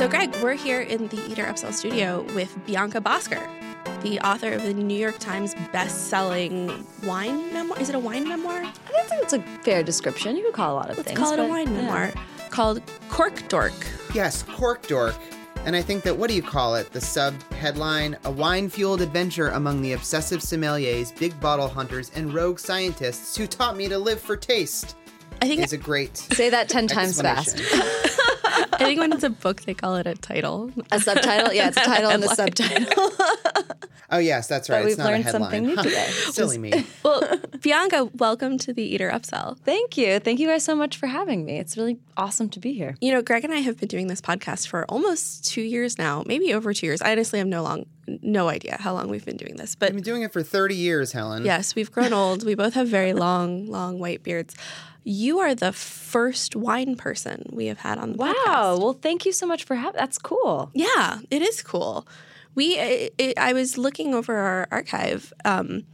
So, Greg, we're here in the Eater Upsell studio with Bianca Bosker, the author of the New York Times best-selling wine memoir. Is it a wine memoir? I think it's a fair description. You could call a lot of Let's things. call it a wine yeah. memoir called Cork Dork. Yes, Cork Dork. And I think that, what do you call it? The sub headline A wine fueled adventure among the obsessive sommeliers, big bottle hunters, and rogue scientists who taught me to live for taste. I think Is a great. Say that 10 times fast. explanation. I think when it's a book, they call it a title. A subtitle? Yeah, it's a title and a subtitle. Oh, yes, that's right. But it's we've not a learned headline. something new today. Silly me. Well, Bianca, welcome to the Eater Upsell. Thank you. Thank you guys so much for having me. It's really awesome to be here. You know, Greg and I have been doing this podcast for almost two years now, maybe over two years. I honestly have no long, no idea how long we've been doing this, but I've been doing it for 30 years, Helen. Yes, we've grown old. We both have very long, long white beards. You are the first wine person we have had on the Wow. podcast. Wow. Well, thank you so much for having That's cool. Yeah, it is cool. We, it, it- I was looking over our archive, um,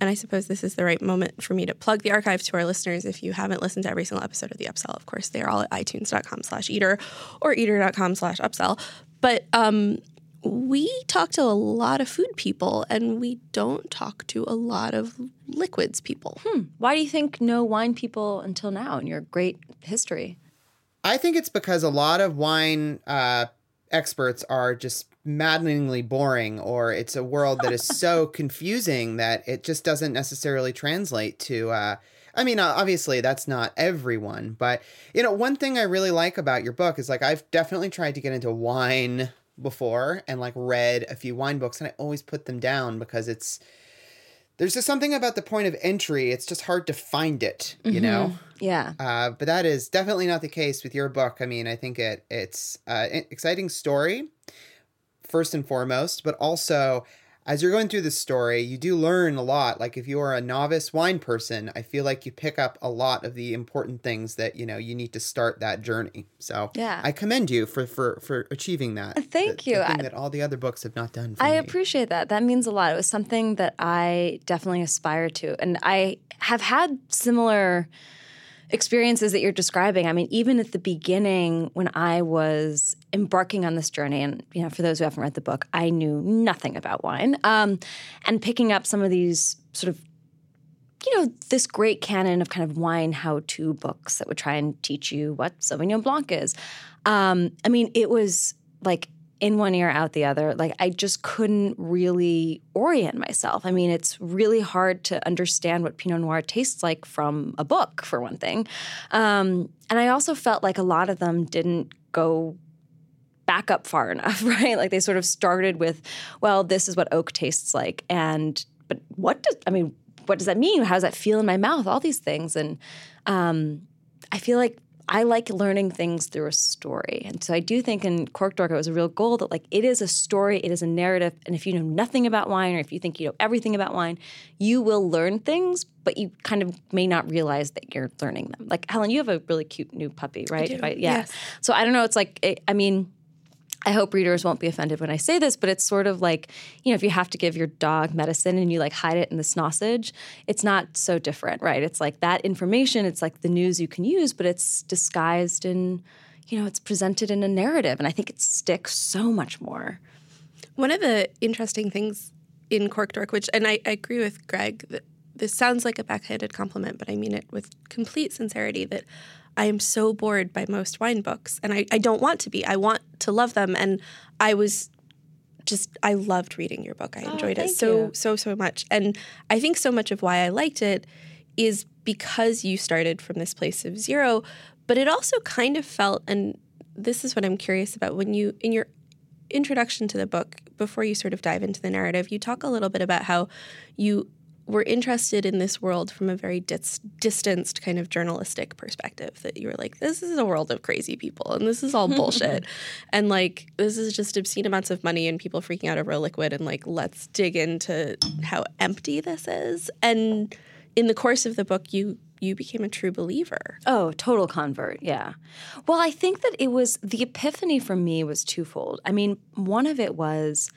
and I suppose this is the right moment for me to plug the archive to our listeners. If you haven't listened to every single episode of the Upsell, of course, they are all at itunes.com slash eater or eater.com slash upsell. But um, we talk to a lot of food people, and we don't talk to a lot of liquids people. Why do you think no wine people until now in your great history? I think it's because a lot of wine uh, experts are just maddeningly boring, or it's a world that is so confusing that it just doesn't necessarily translate to. Uh, I mean, uh, obviously, that's not everyone, but you know, one thing I really like about your book is like I've definitely tried to get into wine before and like read a few wine books, and I always put them down because it's there's just something about the point of entry. It's just hard to find it, you know. Yeah. Uh, but that is definitely not the case with your book. I mean, I think it it's uh, an exciting story, first and foremost, but also as you're going through the story, you do learn a lot. Like if you are a novice wine person, I feel like you pick up a lot of the important things that you know you need to start that journey. So Yeah. I commend you for for for achieving that. Thank The- you. The thing I- that all the other books have not done. For I me. appreciate that. That means a lot. It was something that I definitely aspire to. And I have had similar experiences that you're describing. I mean, even at the beginning when I was embarking on this journey, and you know, for those who haven't read the book, I knew nothing about wine. Um, and picking up some of these sort of you know, this great canon of kind of wine how to books that would try and teach you what Sauvignon Blanc is. Um, I mean, it was like in one ear, out the other. Like, I just couldn't really orient myself. I mean, it's really hard to understand what Pinot Noir tastes like from a book, for one thing. Um, and I also felt like a lot of them didn't go back up far enough, right? Like they sort of started with, well, this is what oak tastes like. And, but what does, I mean, what does that mean? How does that feel in my mouth? All these things. And um, I feel like I like learning things through a story. And so I do think in Cork Dork, it was a real goal that like it is a story, it is a narrative. And if you know nothing about wine or if you think you know everything about wine, you will learn things, but you kind of may not realize that you're learning them. Like Helen, you have a really cute new puppy, right? do, If yeah. yes. So I don't know. It's like, it, I mean, I hope readers won't be offended when I say this, but it's sort of like, you know, if you have to give your dog medicine and you like hide it in the sausage, it's not so different, right? It's like that information, it's like the news you can use, but it's disguised in, you know, it's presented in a narrative. And I think it sticks so much more. One of the interesting things in Cork Dork, which, and I, I agree with Greg, that this sounds like a backhanded compliment, but I mean it with complete sincerity that I am so bored by most wine books. And I, I don't want to be. I want to love them. And I was just, I loved reading your book. I oh, enjoyed it so, you. so, so much. And I think so much of why I liked it is because you started from this place of zero, but it also kind of felt, and this is what I'm curious about, when you, in your introduction to the book, before you sort of dive into the narrative, you talk a little bit about how you were interested in this world from a very dis- distanced kind of journalistic perspective. That you were like, this is a world of crazy people, and this is all bullshit, and like this is just obscene amounts of money and people freaking out over a liquid, and like let's dig into how empty this is. And in the course of the book, you you became a true believer. Oh, total convert. Yeah. Well, I think that it was the epiphany for me was twofold. I mean, one of it was,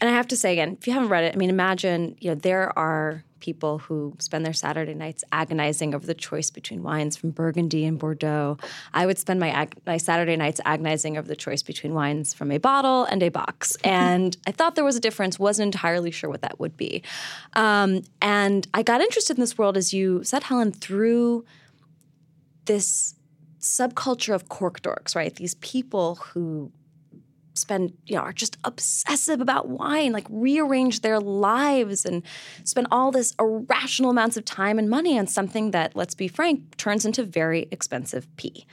and I have to say again, if you haven't read it, I mean, imagine, you know, there are people who spend their Saturday nights agonizing over the choice between wines from Burgundy and Bordeaux. I would spend my ag- my Saturday nights agonizing over the choice between wines from a bottle and a box. And I thought there was a difference. wasn't entirely sure what that would be. Um, and I got interested in this world, as you said, Helen, through this subculture of cork dorks, right? These people who spend you know are just obsessive about wine like rearrange their lives and spend all this irrational amounts of time and money on something that let's be frank turns into very expensive pee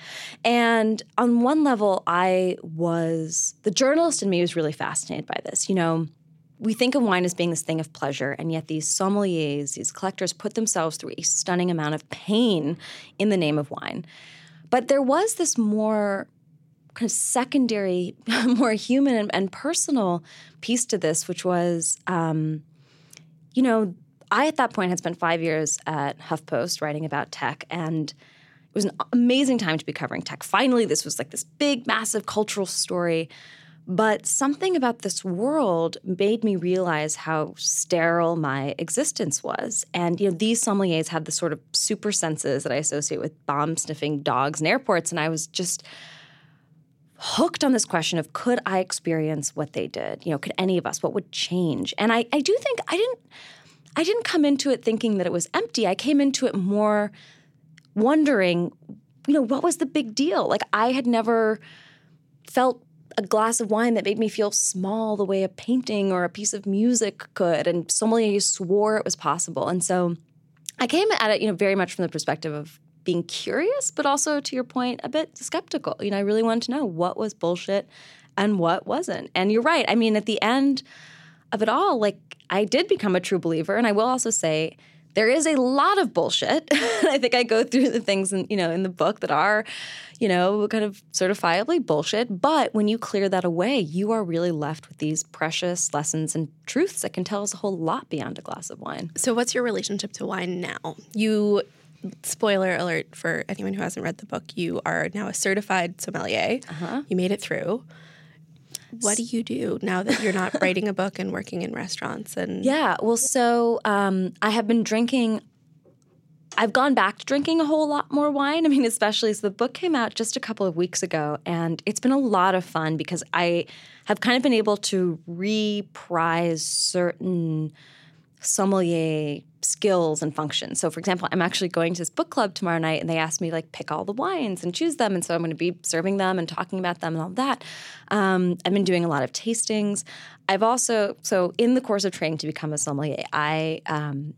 and on one level i was the journalist in me was really fascinated by this you know we think of wine as being this thing of pleasure, and yet these sommeliers, these collectors, put themselves through a stunning amount of pain in the name of wine. But there was this more kind of secondary, more human and, and, personal piece to this, which was, um, you know, I at that point had spent five years at HuffPost writing about tech, and it was an amazing time to be covering tech. Finally, this was like this big, massive cultural story. But something about this world made me realize how sterile my existence was. And you know, these sommeliers had the sort of super senses that I associate with bomb sniffing dogs in airports, and I was just hooked on this question of could I experience what they did? You know, could any of us? What would change? And I, I do think I didn't I didn't come into it thinking that it was empty. I came into it more wondering, you know, what was the big deal? Like I had never felt a glass of wine that made me feel small the way a painting or a piece of music could. And sommeliers swore it was possible. And so I came at it, you know, very much from the perspective of being curious, but also to your point, a bit skeptical. You know, I really wanted to know what was bullshit and what wasn't. And you're right. I mean, at the end of it all, like I did become a true believer. And I will also say there is a lot of bullshit. I think I go through the things in, you know, in the book that are, you know, kind of certifiably bullshit. But when you clear that away, you are really left with these precious lessons and truths that can tell us a whole lot beyond a glass of wine. So what's your relationship to wine now? You spoiler alert for anyone who hasn't read the book, you are now a certified sommelier. Uh-huh. You made it through. What do you do now that you're not writing a book and working in restaurants? And yeah, well, so um, I have been drinking. I've gone back to drinking a whole lot more wine. I mean, especially so the book came out just a couple of weeks ago, and it's been a lot of fun because I have kind of been able to reprise certain sommelier skills and functions. So, for example, I'm actually going to this book club tomorrow night, and they asked me like pick all the wines and choose them, and so I'm going to be serving them and talking about them and all that. Um, I've been doing a lot of tastings. I've also so in the course of training to become a sommelier, I um,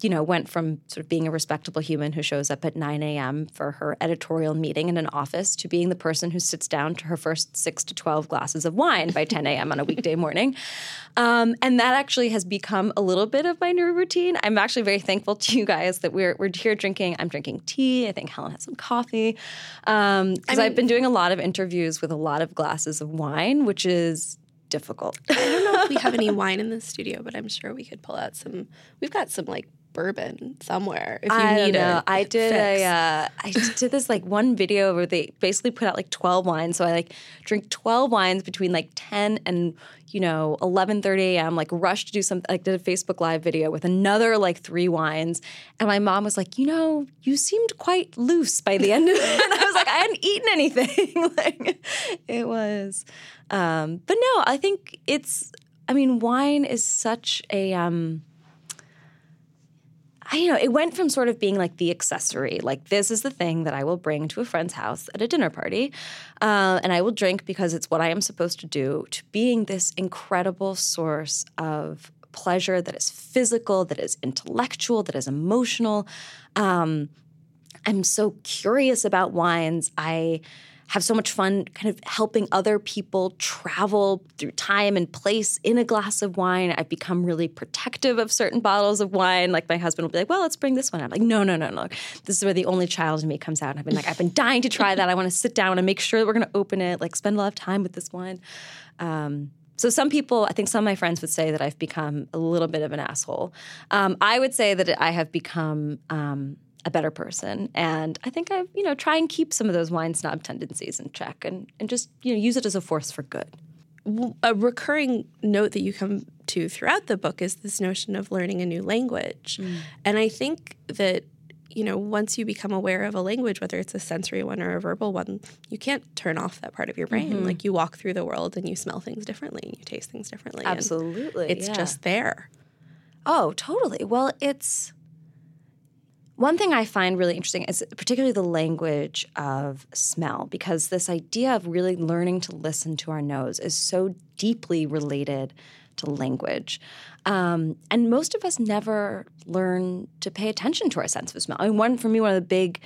you know, went from sort of being a respectable human who shows up at 9 a.m. for her editorial meeting in an office to being the person who sits down to her first six to 12 glasses of wine by 10 a.m. on a weekday morning. Um, and that actually has become a little bit of my new routine. I'm actually very thankful to you guys that we're, we're here drinking. I'm drinking tea. I think Helen has some coffee. Because um, I mean, I've been doing a lot of interviews with a lot of glasses of wine, which is difficult. I don't know if we have any wine in the studio, but I'm sure we could pull out some. We've got some like bourbon somewhere if you I need it. I did fix. a uh, I did this like one video where they basically put out like 12 wines. So I like drink 12 wines between like 10 and you know 11:30 a.m. like rush to do something like did a Facebook live video with another like three wines and my mom was like, "You know, you seemed quite loose by the end of it." and I was like, "I hadn't eaten anything." like it was um but no, I think it's I mean, wine is such a um I, you know, it went from sort of being like the accessory, like this is the thing that I will bring to a friend's house at a dinner party, uh, and I will drink because it's what I am supposed to do, to being this incredible source of pleasure that is physical, that is intellectual, that is emotional. Um, I'm so curious about wines. I have so much fun kind of helping other people travel through time and place in a glass of wine. I've become really protective of certain bottles of wine. Like my husband will be like, well, let's bring this one. I'm like, no, no, no, no. This is where the only child in me comes out. And I've been like, I've been dying to try that. I want to sit down and make sure that we're going to open it, like spend a lot of time with this wine. Um, so some people, I think some of my friends would say that I've become a little bit of an asshole. Um, I would say that I have become um, a better person. And I think I, you know, try and keep some of those wine snob tendencies in check and, and just, you know, use it as a force for good. a recurring note that you come to throughout the book is this notion of learning a new language. Mm. And I think that you know, once you become aware of a language, whether it's a sensory one or a verbal one, you can't turn off that part of your brain. Mm-hmm. Like you walk through the world and you smell things differently and you taste things differently. Absolutely. It's yeah. just there. Oh, totally. Well, it's one thing I find really interesting is particularly the language of smell, because this idea of really learning to listen to our nose is so deeply related to language. Um, and most of us never learn to pay attention to our sense of smell. I mean, one for me, one of the big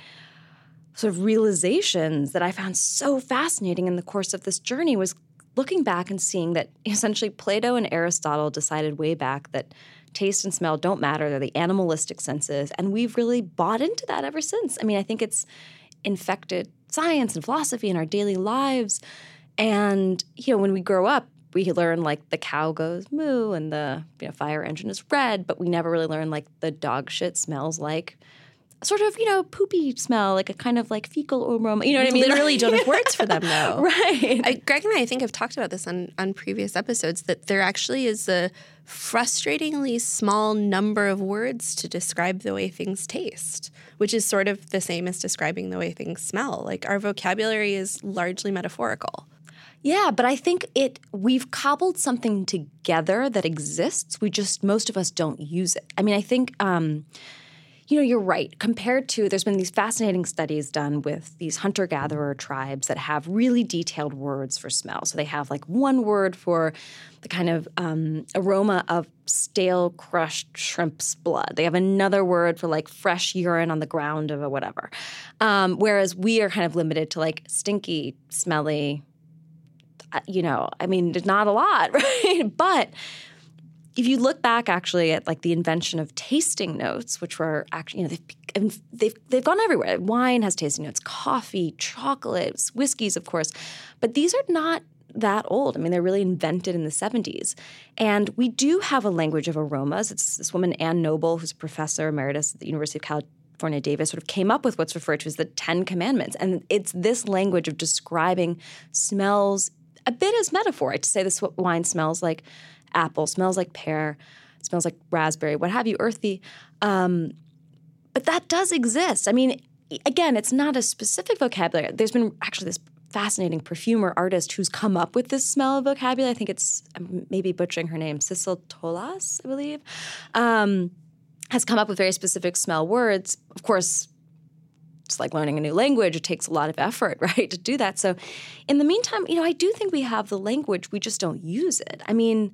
sort of realizations that I found so fascinating in the course of this journey was looking back and seeing that essentially Plato and Aristotle decided way back that taste and smell don't matter. They're the animalistic senses. And we've really bought into that ever since. I mean, I think it's infected science and philosophy in our daily lives. And, you know, when we grow up, we learn like the cow goes moo and the you know, fire engine is red, but we never really learn like the dog shit smells like sort of, you know, poopy smell, like a kind of like fecal aroma. You know what I mean? Literally don't have words for them though. right. I, Greg and I, I think have talked about this on, on previous episodes that there actually is a frustratingly small number of words to describe the way things taste, which is sort of the same as describing the way things smell. Like our vocabulary is largely metaphorical. Yeah, but I think it we've cobbled something together that exists. We just most of us don't use it. I mean, I think um, you know, you're right. Compared to, there's been these fascinating studies done with these hunter gatherer tribes that have really detailed words for smell. So they have like one word for the kind of um, aroma of stale crushed shrimp's blood. They have another word for like fresh urine on the ground of a whatever. Um, whereas we are kind of limited to like stinky, smelly, uh, you know, I mean, not a lot, right? But if you look back actually at like the invention of tasting notes, which were actually, you know, they've, they've, they've gone everywhere. Wine has tasting notes, coffee, chocolates, whiskeys, of course. But these are not that old. I mean, they're really invented in the 70s. And we do have a language of aromas. It's this woman, Ann Noble, who's a professor emeritus at the University of California, Davis, sort of came up with what's referred to as the Ten Commandments. And it's this language of describing smells a bit as metaphor. To say this wine smells like apple, smells like pear, smells like raspberry, what have you, earthy. Um, but that does exist. I mean, again, it's not a specific vocabulary. There's been actually this fascinating perfumer artist who's come up with this smell vocabulary. I think it's I'm maybe butchering her name, Sissel Tolaas, I believe, um, has come up with very specific smell words. Of course, it's like learning a new language. It takes a lot of effort, right, to do that. So, in the meantime, you know, I do think we have the language. We just don't use it. I mean,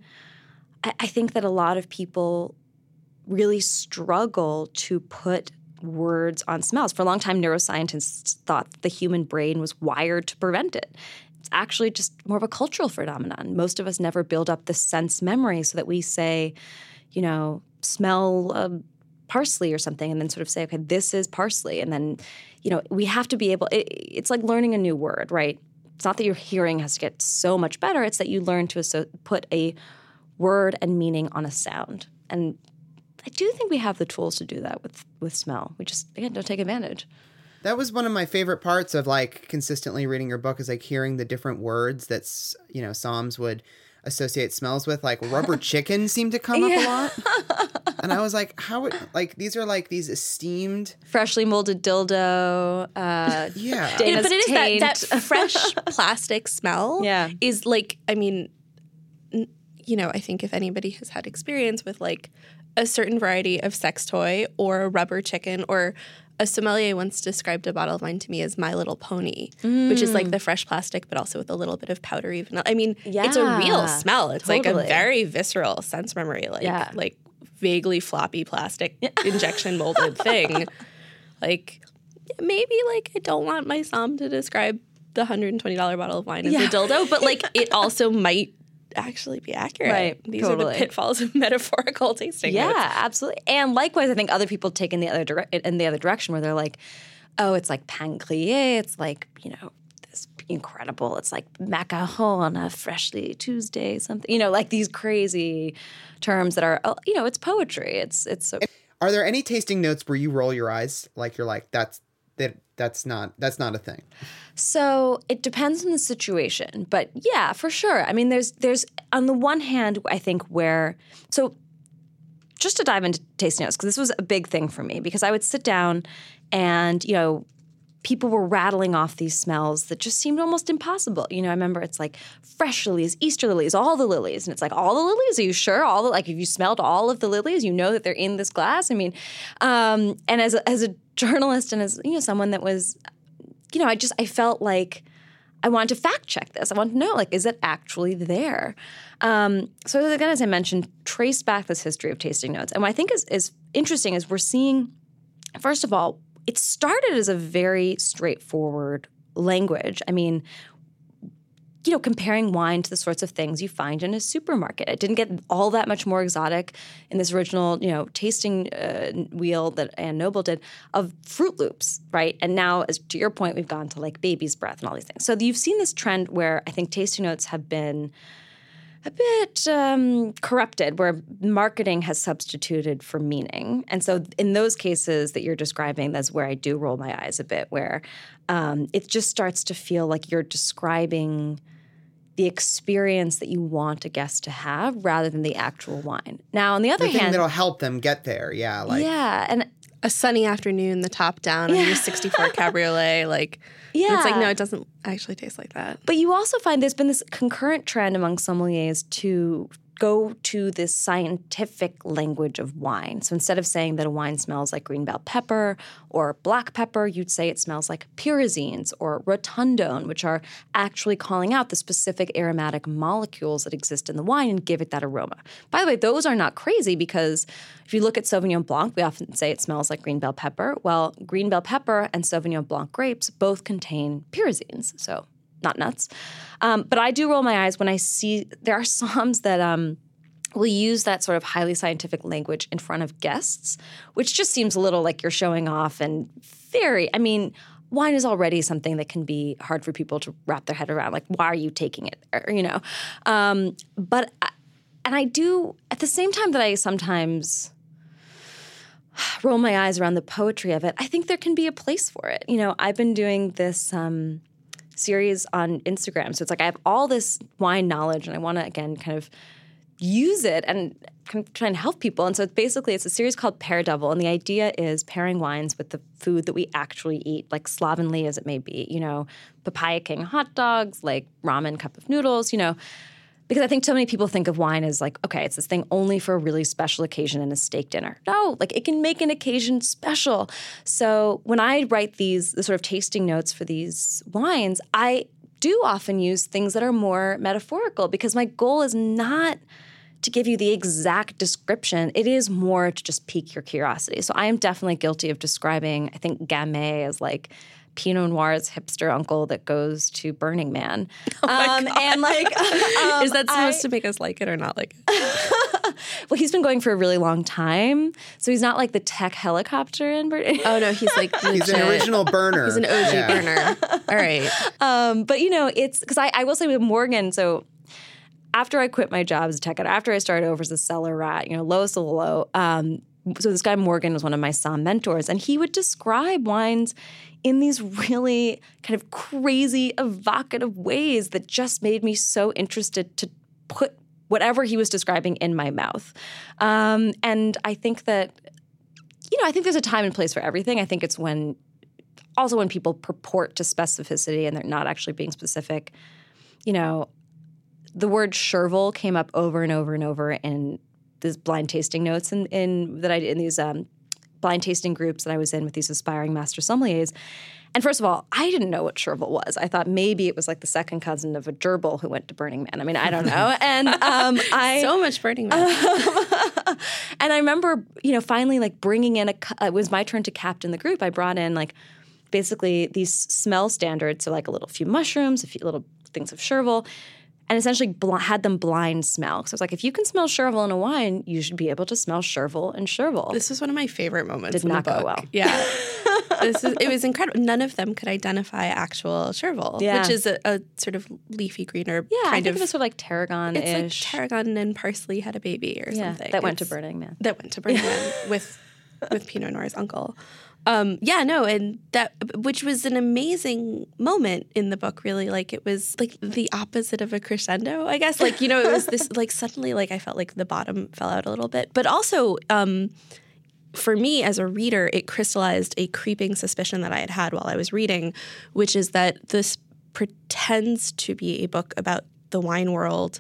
I, I think that a lot of people really struggle to put words on smells. For a long time, neuroscientists thought the human brain was wired to prevent it. It's actually just more of a cultural phenomenon. Most of us never build up the sense memory so that we say, you know, smell uh, parsley or something and then sort of say, okay, this is parsley. And then, you know, we have to be able, it, it's like learning a new word, right? It's not that your hearing has to get so much better, it's that you learn to put a word and meaning on a sound. And I do think we have the tools to do that with with smell. We just again don't take advantage. That was one of my favorite parts of like consistently reading your book is like hearing the different words that you know somms would associate smells with. Like rubber chicken seemed to come yeah. up a lot, and I was like, how would like these are like these esteemed freshly molded dildo. Uh, yeah, Dana's but it is that, that fresh plastic smell. Yeah, is like I mean you know, I think if anybody has had experience with like a certain variety of sex toy or a rubber chicken or a sommelier once described a bottle of wine to me as My Little Pony, mm. which is like mm. the fresh plastic, but also with a little bit of powdery vanilla. I mean, yeah, it's a real smell. It's totally. like a very visceral sense memory, like yeah. like vaguely floppy plastic injection molded thing. Like maybe like I don't want my som to describe the hundred and twenty dollar bottle of wine as yeah. a dildo, but like it also might actually be accurate. Right. These totally. are the pitfalls of metaphorical tasting. Yeah, notes. absolutely. And likewise, I think other people take in the other dire- in the other direction where they're like, oh, it's like panclier. It's like you know this incredible. It's like macaron on a freshly Tuesday. Something you know, like these crazy terms that are oh, you know, it's poetry. It's it's. So- are there any tasting notes where you roll your eyes like you're like that's that that's not that's not a thing. So it depends on the situation, but yeah, for sure. I mean, there's there's on the one hand, I think where so just to dive into tasting notes because this was a big thing for me because I would sit down and you know people were rattling off these smells that just seemed almost impossible. You know, I remember it's like fresh lilies, Easter lilies, all the lilies. And it's like, all the lilies? Are you sure? All the, like, if you smelled all of the lilies, you know that they're in this glass? I mean, um, and as a, as a journalist and as, you know, someone that was, you know, I just, I felt like I wanted to fact check this. I want to know, like, is it actually there? Um, so again, as I mentioned, trace back this history of tasting notes. And what I think is, is interesting is we're seeing, first of all, it started as a very straightforward language. I mean, you know, comparing wine to the sorts of things you find in a supermarket. It didn't get all that much more exotic in this original, you know, tasting uh, wheel that Ann Noble did of Fruit Loops, right? And now, as to your point, we've gone to like baby's breath and all these things. So you've seen this trend where I think tasting notes have been a bit um, corrupted where marketing has substituted for meaning. And so, in those cases that you're describing, that's where I do roll my eyes a bit, where um, it just starts to feel like you're describing the experience that you want a guest to have rather than the actual wine. Now, on the other The hand, that'll help them get there. Yeah, like yeah, and a sunny afternoon, the top down on your 64 Cabriolet. Like, yeah, it's like, no, it doesn't actually taste like that. But you also find there's been this concurrent trend among sommeliers to go to this scientific language of wine. So instead of saying that a wine smells like green bell pepper or black pepper, you'd say it smells like pyrazines or rotundone, which are actually calling out the specific aromatic molecules that exist in the wine and give it that aroma. By the way, those are not crazy because if you look at Sauvignon Blanc, we often say it smells like green bell pepper. Well, green bell pepper and Sauvignon Blanc grapes both contain pyrazines. So not nuts. Um, but I do roll my eyes when I see there are somms that um, will use that sort of highly scientific language in front of guests, which just seems a little like you're showing off and very, I mean, wine is already something that can be hard for people to wrap their head around. Like, why are you taking it? Or, you know, um, but I, and I do at the same time that I sometimes roll my eyes around the poetry of it. I think there can be a place for it. You know, I've been doing this. Um, series on Instagram. So it's like I have all this wine knowledge and I want to again kind of use it and kind of try and help people. And so it's basically it's a series called Pair Double, and the idea is pairing wines with the food that we actually eat, like slovenly as it may be. You know, papaya king hot dogs, like ramen cup of noodles. You know. Because I think so many people think of wine as like, okay, it's this thing only for a really special occasion and a steak dinner. No, like it can make an occasion special. So when I write these the sort of tasting notes for these wines, I do often use things that are more metaphorical because my goal is not to give you the exact description. It is more to just pique your curiosity. So I am definitely guilty of describing, I think, Gamay as like Pinot Noir's hipster uncle that goes to Burning Man. Oh um, and like, um, Is that supposed I- to make us like it or not like it? well, he's been going for a really long time, so he's not like the tech helicopter in Burning. Oh, no, he's like he's an original burner. He's an OG Yeah. burner. All right. Um, but you know, it's because I, I will say with Morgan, so after I quit my job as a tech editor, after I started over as a cellar rat, you know, lowest of the low. Um, so this guy Morgan was one of my Somm mentors, and he would describe wines in these really kind of crazy, evocative ways that just made me so interested to put whatever he was describing in my mouth. Um, and I think that, you know, I think there's a time and place for everything. I think it's when also when people purport to specificity and they're not actually being specific, you know, the word chervil came up over and over and over in these blind tasting notes in, in that I in these um, blind tasting groups that I was in with these aspiring master sommeliers. And first of all, I didn't know what chervil was. I thought maybe it was like the second cousin of a gerbil who went to Burning Man. I mean, I don't know. And um, I So much Burning Man. and I remember, you know, finally like bringing in a. It was my turn to captain the group. I brought in like basically these smell standards, so like a little few mushrooms, a few little things of chervil, and essentially bl- had them blind smell. So it's like if you can smell chervil in a wine, you should be able to smell chervil and chervil. This was one of my favorite moments. Did in not the go well. Yeah, this is, it was incredible. None of them could identify actual chervil, Yeah. which is a, a sort of leafy greener yeah, I kind think of. it was sort of like tarragon it's like tarragon and parsley had a baby or yeah, something. that went to It's- Burning Man. That went to Burning Man with with Pinot Noir's uncle. Um, yeah, no, and that which was an amazing moment in the book. Really, like it was like the opposite of a crescendo, I guess. Like you know, it was this like suddenly like I felt like the bottom fell out a little bit, but also. Um, for me as a reader, it crystallized a creeping suspicion that I had had while I was reading, which is that this pretends to be a book about the wine world,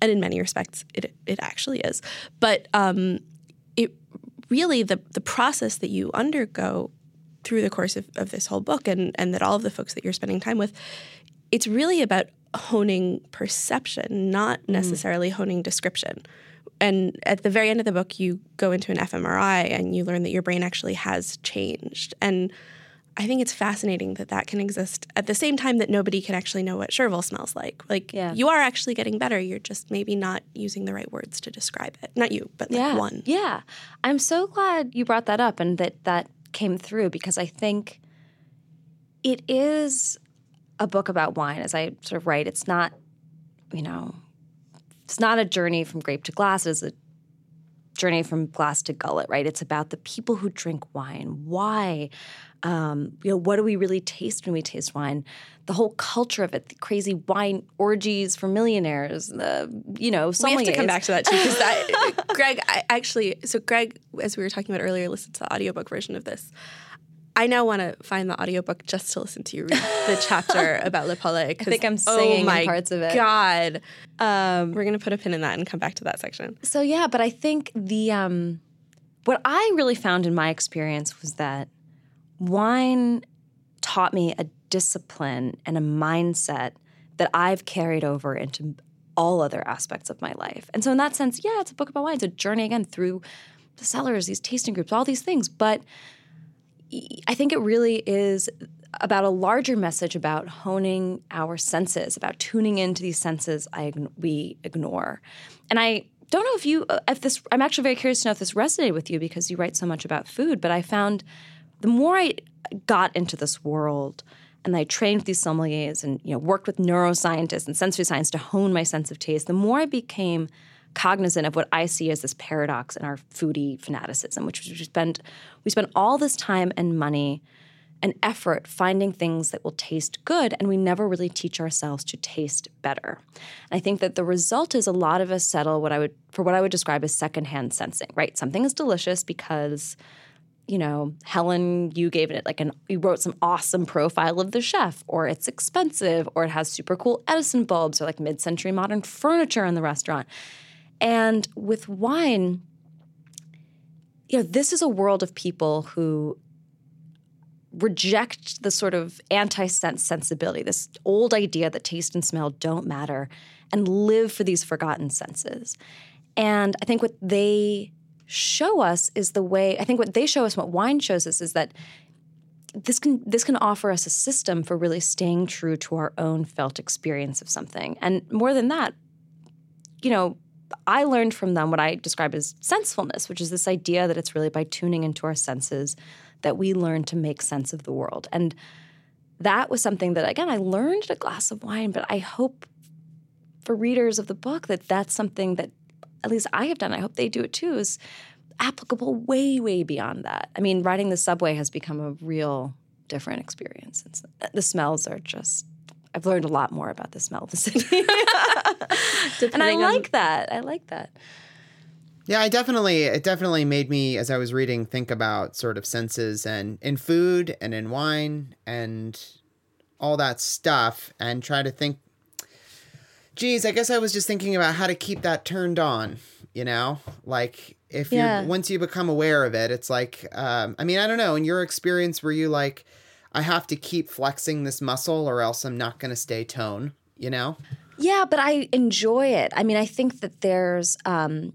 and in many respects, it it actually is. But um, really the the process that you undergo through the course of, of this whole book, and and that all of the folks that you're spending time with, it's really about honing perception, not mm-hmm. necessarily honing description. And at the very end of the book, you go into an fMRI and you learn that your brain actually has changed. And I think it's fascinating that that can exist at the same time that nobody can actually know what Chervil smells like. Like Yeah. you are actually getting better. You're just maybe not using the right words to describe it. Not you, but like yeah. one. Yeah. I'm so glad you brought that up and that that came through because I think it is a book about wine, as I sort of write. It's not, you know, it's not a journey from grape to glass. It's a journey from glass to gullet, right? It's about the people who drink wine. Why? Um, you know, what do we really taste when we taste wine? The whole culture of it, the crazy wine orgies for millionaires, the you know, We have to come back to that too, because that Greg, I actually, so Greg, as we were talking about earlier, listened to the audiobook version of this. I now want to find the audiobook just to listen to you read the chapter about La Paulée. I think I'm singing oh my parts of it. God, Um, we're gonna put a pin in that and come back to that section. So yeah, but I think the um, what I really found in my experience was that wine taught me a discipline and a mindset that I've carried over into all other aspects of my life. And so in that sense, yeah, it's a book about wine. It's a journey again through the cellars, these tasting groups, all these things. But I think it really is about a larger message about honing our senses, about tuning into these senses I, we ignore. And I don't know if you, uh, if this, I'm actually very curious to know if this resonated with you because you write so much about food. But I found the more I got into this world and I trained with these sommeliers and you know worked with neuroscientists and sensory science to hone my sense of taste, the more I became cognizant of what I see as this paradox in our foodie fanaticism, which is we spend we spend all this time and money and effort finding things that will taste good, and we never really teach ourselves to taste better. And I think that the result is a lot of us settle what I would for what I would describe as secondhand sensing. Right, something is delicious because you know, Helen, you gave it like an, you wrote some awesome profile of the chef, or it's expensive, or it has super cool Edison bulbs, or like mid century modern furniture in the restaurant. And with wine, you know, this is a world of people who reject the sort of anti-sense sensibility, this old idea that taste and smell don't matter, and live for these forgotten senses. And I think what they show us is the way I think what they show us, what wine shows us, is that this can this can offer us a system for really staying true to our own felt experience of something. And more than that, you know, I learned from them what I describe as sensefulness, which is this idea that it's really by tuning into our senses that we learn to make sense of the world. And that was something that again I learned at a glass of wine, but I hope for readers of the book that that's something that at least I have done. I hope they do it too. Is applicable way, way beyond that. I mean, riding the subway has become a real different experience. It's, the smells are just. I've learned a lot more about the smell of the city, and I on- like that. I like that. Yeah, I definitely it definitely made me as I was reading think about sort of senses and in food and in wine and all that stuff and try to think geez, I guess I was just thinking about how to keep that turned on, you know? Like if Yeah. you once you become aware of it, it's like um I mean, I don't know, in your experience were you like I have to keep flexing this muscle or else I'm not going to stay tone, you know? Yeah, but I enjoy it. I mean, I think that there's um,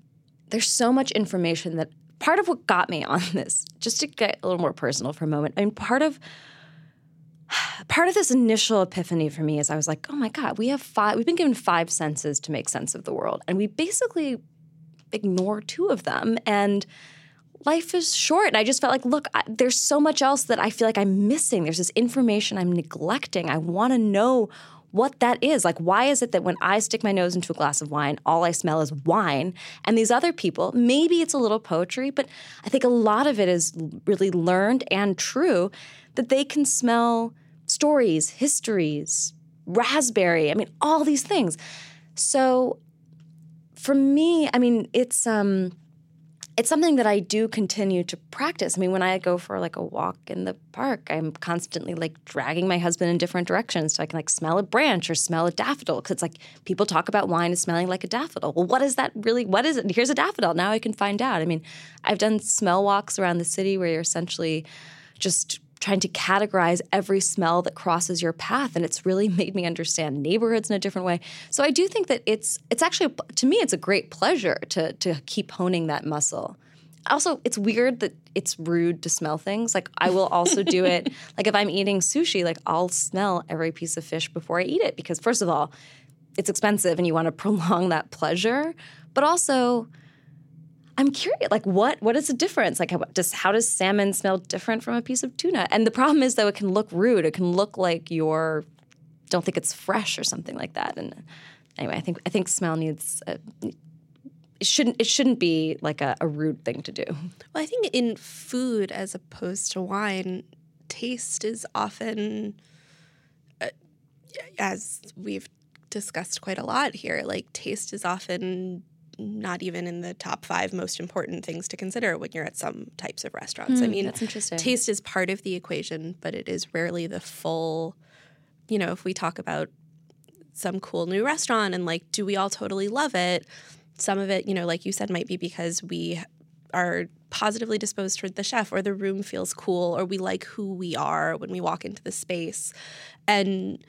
there's so much information that part of what got me on this, just to get a little more personal for a moment. I mean, part of part of this initial epiphany for me is I was like, oh my god, we have five. We've been given five senses to make sense of the world, and we basically ignore two of them and. Life is short. And I just felt like, look, I, there's so much else that I feel like I'm missing. There's this information I'm neglecting. I want to know what that is. Like, why is it that when I stick my nose into a glass of wine, all I smell is wine? And these other people, maybe it's a little poetry, but I think a lot of it is really learned and true that they can smell stories, histories, raspberry, I mean, all these things. So for me, I mean, it's um it's something that I do continue to practice. I mean, when I go for like a walk in the park, I'm constantly like dragging my husband in different directions so I can like smell a branch or smell a daffodil. Because it's like people talk about wine as smelling like a daffodil. Well, what is that really? What is it? Here's a daffodil. Now I can find out. I mean, I've done smell walks around the city where you're essentially just trying to categorize every smell that crosses your path and it's really made me understand neighborhoods in a different way. So i do think that it's it's actually to me it's a great pleasure to to keep honing that muscle. Also it's weird that it's rude to smell things. Like i will also do it. Like if i'm eating sushi like i'll smell every piece of fish before i eat it because first of all it's expensive and you want to prolong that pleasure but also I'm curious, like what what is the difference? Like, how does how does salmon smell different from a piece of tuna? And the problem is, though, it can look rude. It can look like you're don't think it's fresh or something like that. And anyway, I think I think smell needs. A, it shouldn't it shouldn't be like a, a rude thing to do. Well, I think in food as opposed to wine, taste is often, uh, as we've discussed quite a lot here, like taste is often not even in the top five most important things to consider when you're at some types of restaurants. Mm, I mean, that's interesting. Taste is part of the equation, but it is rarely the full. You know, if we talk about some cool new restaurant and like, do we all totally love it? Some of it, you know, like you said, might be because we are positively disposed toward the chef or the room feels cool or we like who we are when we walk into the space. And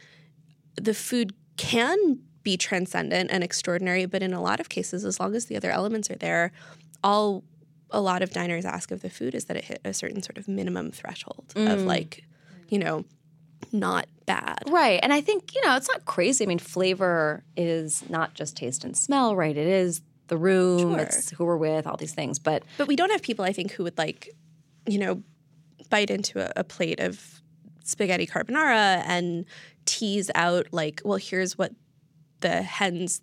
the food can be transcendent and extraordinary, but in a lot of cases, as long as the other elements are there, all a lot of diners ask of the food is that it hit a certain sort of minimum threshold mm. of like, you know, not bad. Right. And I think, you know, it's not crazy. I mean, flavor is not just taste and smell, right? It is the room, sure. it's who we're with, all these things. But But we don't have people I think who would like, you know, bite into a, a plate of spaghetti carbonara and tease out like, well, here's what the hens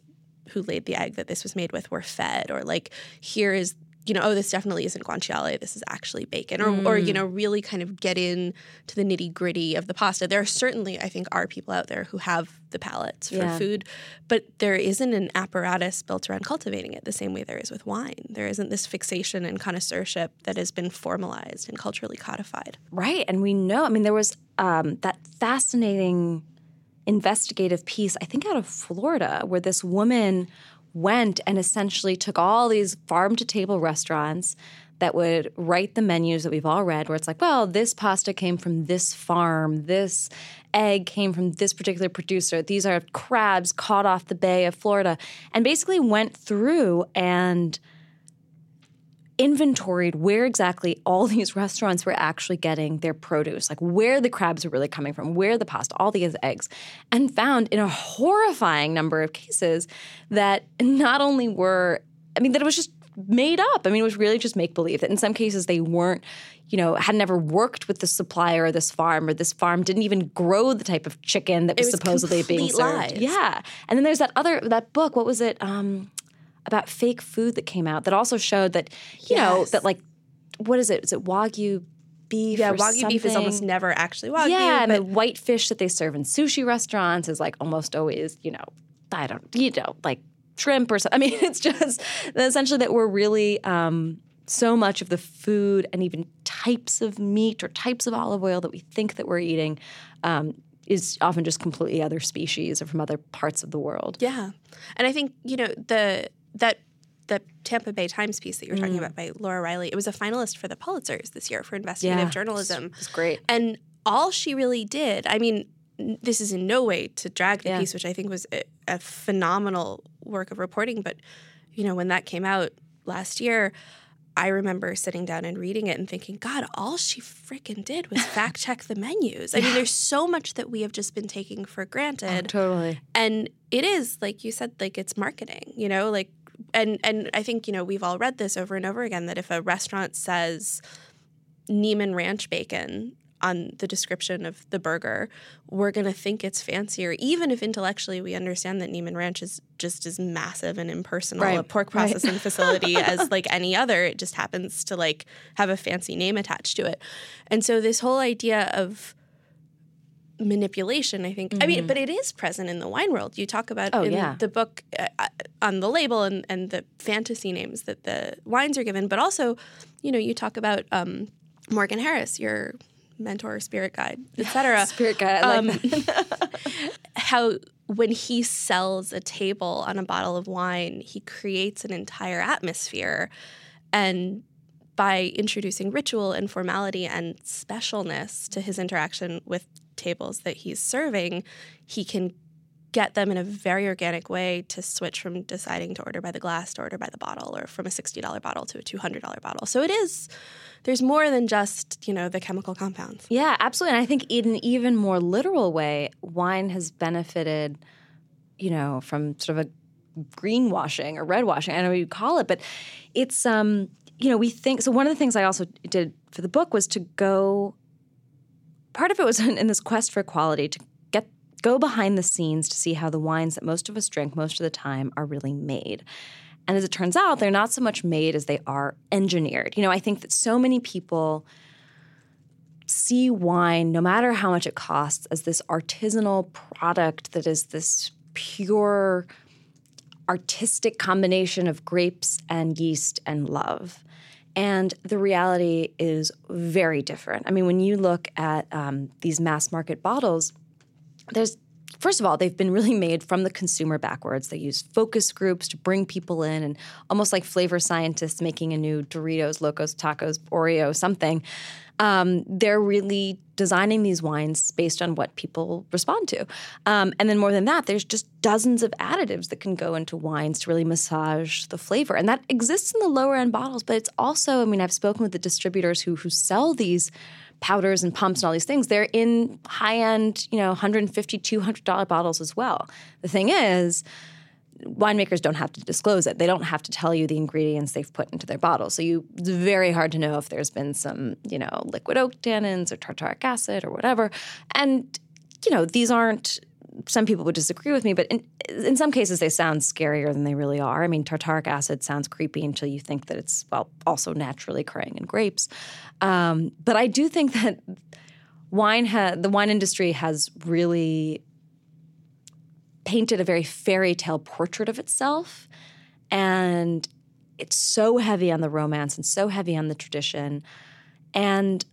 who laid the egg that this was made with were fed or like here is you know oh this definitely isn't guanciale this is actually bacon or, mm. or you mm. know really kind of get in to the nitty gritty of the pasta there are certainly i think are people out there who have the palates for yeah. food but there isn't an apparatus built around cultivating it the same way there is with wine there isn't this fixation and connoisseurship that has been formalized and culturally codified right and we know i mean there was um, that fascinating investigative piece, I think out of Florida, where this woman went and essentially took all these farm to table restaurants that would write the menus that we've all read, where it's like, well, this pasta came from this farm, this egg came from this particular producer, these are crabs caught off the Bay of Florida, and basically went through and inventoried where exactly all these restaurants were actually getting their produce, like where the crabs were really coming from, where the pasta, all these eggs, and found in a horrifying number of cases that not only were, I mean, that it was just made up. I mean, it was really just make believe that in some cases they weren't, you know, had never worked with the supplier or this farm or this farm didn't even grow the type of chicken that was, was supposedly being served. Lies. Yeah. And then there's that other that book, what was it? Um about fake food that came out that also showed that you yes. know that like what is it? Is it wagyu beef? Yeah, wagyu something? beef is almost never actually wagyu. Yeah, and the white fish that they serve in sushi restaurants is like almost always you know I don't you know like shrimp or something. I mean, it's just essentially that we're really. Um, so much of the food and even types of meat or types of olive oil that we think that we're eating um, is often just completely other species or from other parts of the world. Yeah. And I think, you know, the that the Tampa Bay Times piece that you were talking mm. about by Laura Reiley, it was a finalist for the Pulitzers this year for investigative yeah, journalism. It's great. And all she really did, I mean, this is in no way to drag the yeah. piece, which I think was a, a, phenomenal work of reporting. But, you know, when that came out last year, I remember sitting down and reading it and thinking, God, all she freaking did was fact check the menus. I yeah. mean, there's so much that we have just been taking for granted. Oh, totally. And it is, like you said, like it's marketing, you know, like and and I think you know we've all read this over and over again that if a restaurant says Niman Ranch bacon, on the description of the burger, we're going to think it's fancier, even if intellectually we understand that Niman Ranch is just as massive and impersonal Right, a pork right. processing facility as like any other. It just happens to like have a fancy name attached to it. And so this whole idea of manipulation i think. I mean but it is present in the wine world. You talk about Oh, in yeah. the book uh, uh, on the label and, and the fantasy names that the wines are given but also you know you talk about um, morgan harris your mentor spirit guide etc Spirit guide, I like Um, how when he sells a table on a bottle of wine he creates an entire atmosphere and by introducing ritual and formality and specialness to his interaction with tables that he's serving, he can get them in a very organic way to switch from deciding to order by the glass to order by the bottle or from a $60 bottle to a $200 bottle. So it is there's more than just, you know, the chemical compounds. Yeah, absolutely. And I think in an even more literal way, wine has benefited, you know, from sort of a greenwashing or red washing. I don't know what you call it, but it's um, you know, we think so one of the things I also did for the book was to go part of it was in, in this quest for quality to get go behind the scenes to see how the wines that most of us drink most of the time are really made. And as it turns out, they're not so much made as they are engineered. You know, I think that so many people see wine, no matter how much it costs, as this artisanal product that is this pure artistic combination of grapes and yeast and love. And the reality is very different. I mean, when you look at um, these mass market bottles, there's first of all, they've been really made from the consumer backwards. They use focus groups to bring people in, and almost like flavor scientists making a new Doritos, Locos, Tacos, Oreo, something. Um, they're really designing these wines based on what people respond to. Um, and then more than that, there's just dozens of additives that can go into wines to really massage the flavor. And that exists in the lower end bottles, but it's also, I mean, I've spoken with the distributors who who sell these powders and pumps and all these things. They're in high end, you know, 150 $200 bottles as well. The thing is, winemakers don't have to disclose it. They don't have to tell you the ingredients they've put into their bottles. So you it's very hard to know if there's been some, you know, liquid oak tannins or tartaric acid or whatever. And you know, these aren't some people would disagree with me, but in, in some cases they sound scarier than they really are. I mean, tartaric acid sounds creepy until you think that it's well also naturally occurring in grapes. Um, but I do think that wine ha- the wine industry has really painted a very fairy tale portrait of itself, and it's so heavy on the romance and so heavy on the tradition, and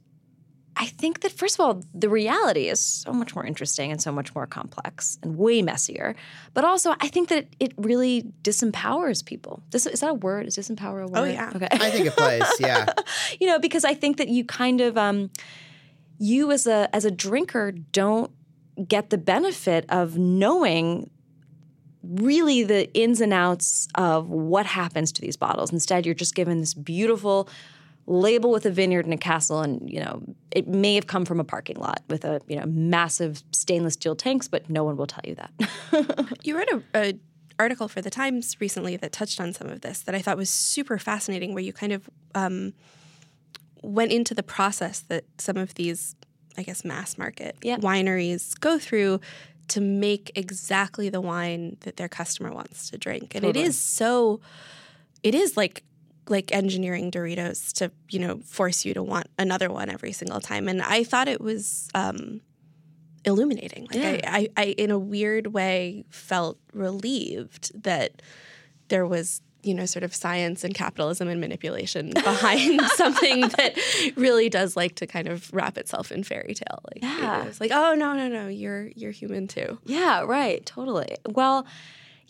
I think that first of all, the reality is so much more interesting and so much more complex and way messier. But also, I think that it really disempowers people. Dis- is that a word? Is disempower a word? Oh, yeah. Okay. I think it plays. Yeah. you know, because I think that you kind of um, you as a as a drinker don't get the benefit of knowing really the ins and outs of what happens to these bottles. Instead, you're just given this beautiful label with a vineyard and a castle and you know it may have come from a parking lot with a you know massive stainless steel tanks but no one will tell you that You wrote a, a article for the Times recently that touched on some of this that I thought was super fascinating, where you kind of um, went into the process that some of these, I guess, mass market Yeah. wineries go through to make exactly the wine that their customer wants to drink, and it Totally. is so. It is like like engineering Doritos to you know force you to want another one every single time, and I thought it was. Um, illuminating. Like Yeah. I, I, I, in a weird way, felt relieved that there was, you know, sort of science and capitalism and manipulation behind something that really does like to kind of wrap itself in fairy tale. Like Yeah. it's like, oh no, no, no, you're you're human too. Yeah, right. Totally. Well,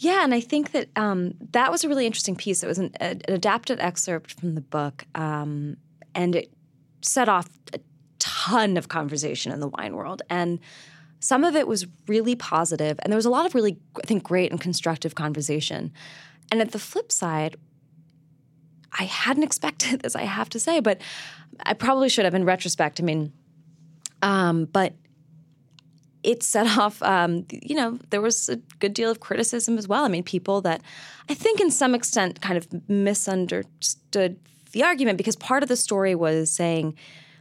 yeah, and I think that um, that was a really interesting piece. It was an, an adapted excerpt from the book, um, and it set off a ton of conversation in the wine world. And some of it was really positive, and there was a lot of really, I think, great and constructive conversation. And at the flip side, I hadn't expected this, I have to say, but I probably should have in retrospect. I mean, um, but it set off, um, you know, there was a good deal of criticism as well. I mean, people that I think in some extent kind of misunderstood the argument because part of the story was saying,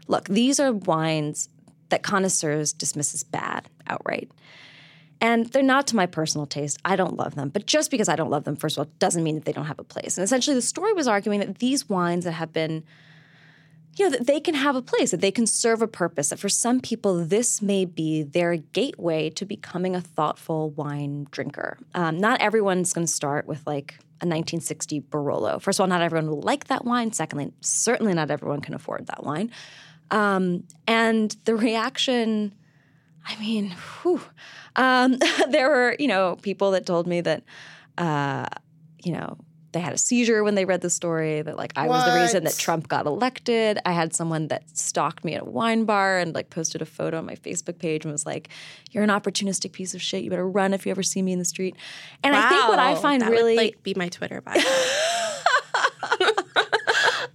look, these are wines that connoisseurs dismiss as bad outright. And they're not to my personal taste. I don't love them. But just because I don't love them, first of all, doesn't mean that they don't have a place. And essentially, the story was arguing that these wines that have been, you know, that they can have a place, that they can serve a purpose, that for some people, this may be their gateway to becoming a thoughtful wine drinker. Um, not everyone's going to start with like a 1960 Barolo. First of all, not everyone will like that wine. Secondly, certainly not everyone can afford that wine. Um, and the reaction, I mean, whew, um, there were, you know, people that told me that, uh, you know, they had a seizure when they read the story that like I was the reason that Trump got elected. I had someone that stalked me at a wine bar and like posted a photo on my Facebook page and was like, "You're an opportunistic piece of shit. You better run if you ever see me in the street." And I think what I find that really would, like be my Twitter bio.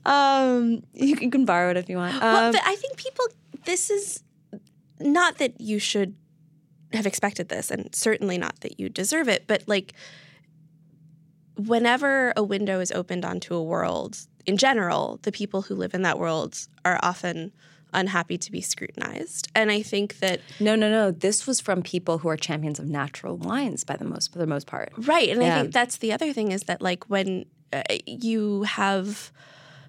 um you can, you can borrow it if you want. well, Um, but I think people. This is not that you should have expected this, and certainly not that you deserve it. But like, whenever a window is opened onto a world, in general, the people who live in that world are often unhappy to be scrutinized. And I think that no, no, no. This was from people who are champions of natural wines by the most for the most part. right, and Yeah. I think that's the other thing is that like when uh, you have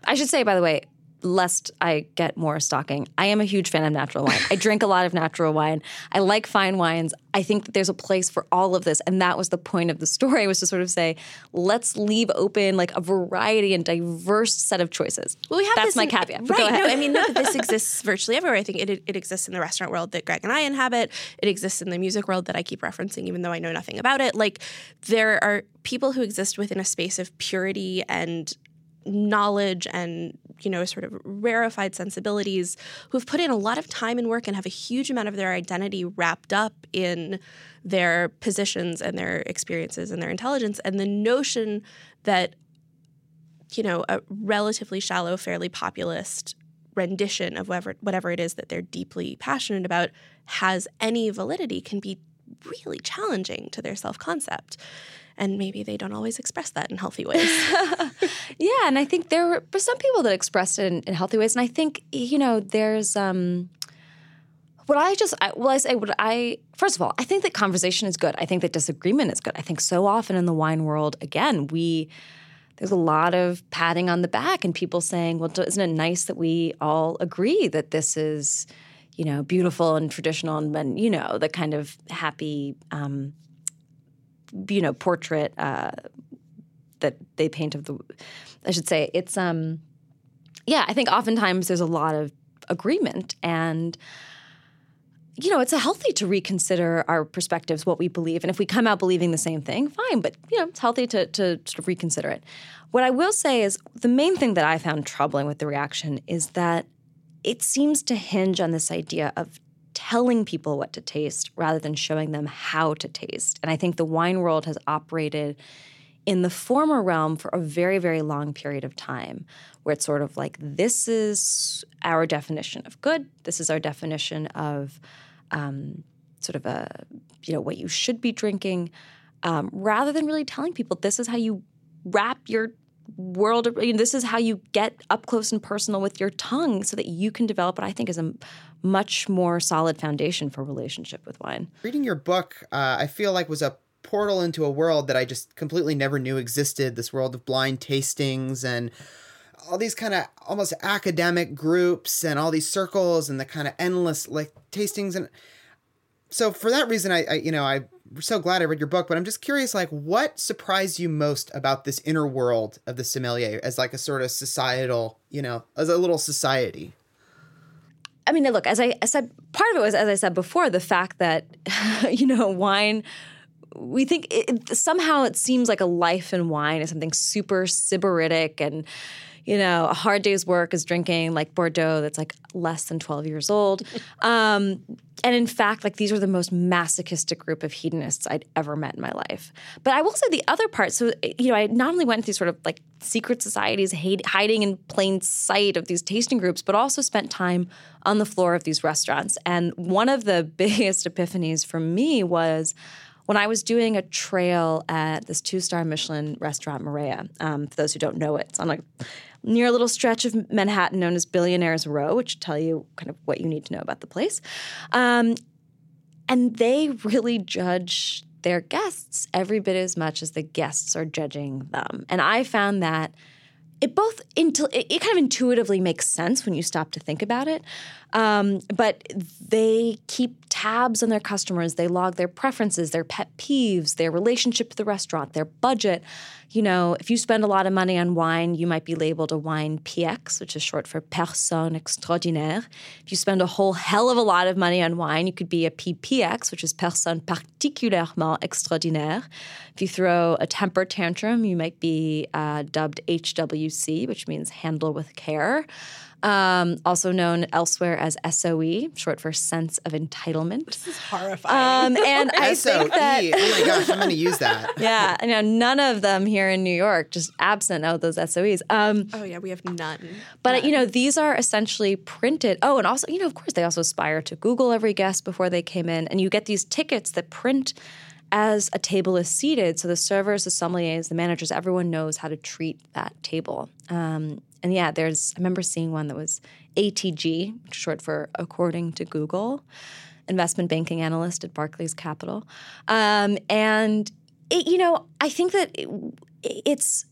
I should say, by the way, lest I get more stalking, I am a huge fan of natural wine. I drink a lot of natural wine. I like fine wines. I think that there's a place for all of this. And that was the point of the story was to sort of say, let's leave open like a variety and diverse set of choices. Well, we have That's this my in- caveat. But Right. go ahead. No, I mean, no, this exists virtually everywhere. I think it, it exists in the restaurant world that Greg and I inhabit. It exists in the music world that I keep referencing, even though I know nothing about it. Like, there are people who exist within a space of purity and knowledge and you know sort of rarefied sensibilities who've put in a lot of time and work and have a huge amount of their identity wrapped up in their positions and their experiences and their intelligence and the notion that you know, a relatively shallow, fairly populist rendition of whatever whatever it is that they're deeply passionate about has any validity can be really challenging to their self-concept. And maybe they don't always express that in healthy ways. Yeah, and I think there were some people that expressed it in, in healthy ways, and I think you know there's um, what I just I, well I say what I first of all I think that conversation is good. I think that disagreement is good. I think so often in the wine world, again, we there's a lot of patting on the back and people saying, well, isn't it nice that we all agree that this is you know beautiful and traditional and, and you know the kind of happy um, you know portrait. Uh, that they paint of the I should say it's um yeah, I think oftentimes there's a lot of agreement and you know, it's a healthy to reconsider our perspectives, what we believe. And if we come out believing the same thing, fine. But you know, it's healthy to to sort of reconsider it. What I will say is the main thing that I found troubling with the reaction is that it seems to hinge on this idea of telling people what to taste rather than showing them how to taste. And I think the wine world has operated in the former realm for a very, very long period of time, where it's sort of like this is our definition of good, this is our definition of um, sort of a you know what you should be drinking, um, rather than really telling people this is how you wrap your world. You know, this is how you get up close and personal with your tongue, so that you can develop what I think is a much more solid foundation for relationship with wine. Reading your book, uh, I feel like was a portal into a world that I just completely never knew existed. This world of blind tastings and all these kind of almost academic groups and all these circles and the kind of endless like tastings and so for that reason I, I you know I'm so glad I read your book but I'm just curious like what surprised you most about this inner world of the sommelier as like a sort of societal you know as a little society I mean, look, as I, I said, part of it was, as I said before, the fact that, you know, wine, we think it, somehow it seems like a life in wine is something super sybaritic and, you know, a hard day's work is drinking like Bordeaux that's like less than 12 years old. Um, and in fact, like these were the most masochistic group of hedonists I'd ever met in my life. But I will say the other part. So you know, I not only went to these sort of like secret societies, hate, hiding in plain sight of these tasting groups, but also spent time on the floor of these restaurants. And one of the biggest epiphanies for me was when I was doing a trail at this two-star Michelin restaurant, Marea. Um, for those who don't know it, it's on like near a little stretch of Manhattan known as Billionaires Row, which tell you kind of what you need to know about the place. Um, and they really judge their guests every bit as much as the guests are judging them. And I found that it both into it, it kind of intuitively makes sense when you stop to think about it. Um, but they keep tabs on their customers. They log their preferences, their pet peeves, their relationship to the restaurant, their budget. You know, if you spend a lot of money on wine, you might be labeled a wine PX, which is short for personne extraordinaire. If you spend a whole hell of a lot of money on wine, you could be a PPX, which is personne particulièrement extraordinaire. If you throw a temper tantrum, you might be uh, dubbed HWC, which means handle with care um, also known elsewhere as SOE, short for sense of entitlement. This is horrifying. Um, and I SOE. think that oh my gosh, I'm going to use that. yeah, you know, none of them here in New York, just absent of those SOEs. Um, oh yeah, we have none. but None. you know, these are essentially printed. Oh, and also, you know, of course, they also aspire to Google every guest before they came in, and you get these tickets that print as a table is seated. So the servers, the sommeliers, the managers, everyone knows how to treat that table. Um, and yeah, there's, I remember seeing one that was ATG, short for according to Google, investment banking analyst at Barclays Capital. Um, and, it, you know, I think that it, it's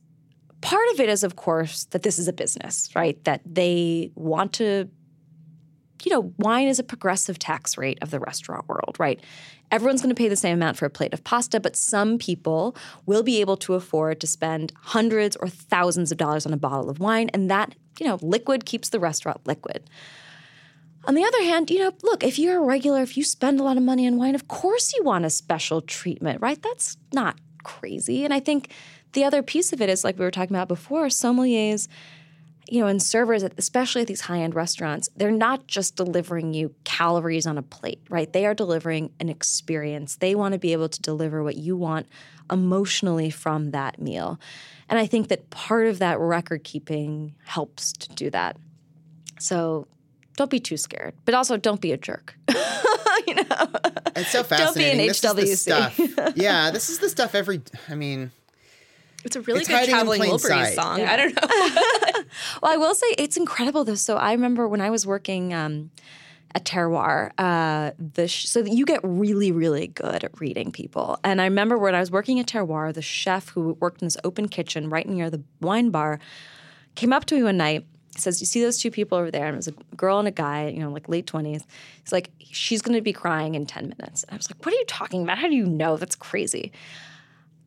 part of it is, of course, that this is a business, right? That they want to you know, wine is a progressive tax rate of the restaurant world, right? Everyone's going to pay the same amount for a plate of pasta, but some people will be able to afford to spend hundreds or thousands of dollars on a bottle of wine, and that, you know, liquid keeps the restaurant liquid. On the other hand, you know, look, if you're a regular, if you spend a lot of money on wine, of course you want a special treatment, right? That's not crazy. And I think the other piece of it is like we were talking about before, sommeliers you know, and servers, especially at these high end restaurants, they're not just delivering you calories on a plate, right? They are delivering an experience. They want to be able to deliver what you want emotionally from that meal. And I think that part of that record keeping helps to do that. So don't be too scared, but also don't be a jerk. you know, It's so fascinating. Don't be an fascinating. This is the HWC. stuff. yeah, this is the stuff every. I mean, it's a really It's good hiding in traveling Wilburys song. Yeah. I don't know. Well, I will say it's incredible though. So I remember when I was working um, at Terroir, uh, the sh- so you get really, really good at reading people. And I remember when I was working at Terroir, the chef who worked in this open kitchen right near the wine bar came up to me one night. Says, "You see those two people over there?" And it was a girl and a guy, you know, like late twenties. He's like, "She's going to be crying in ten minutes." And I was like, "What are you talking about? How do you know? That's crazy."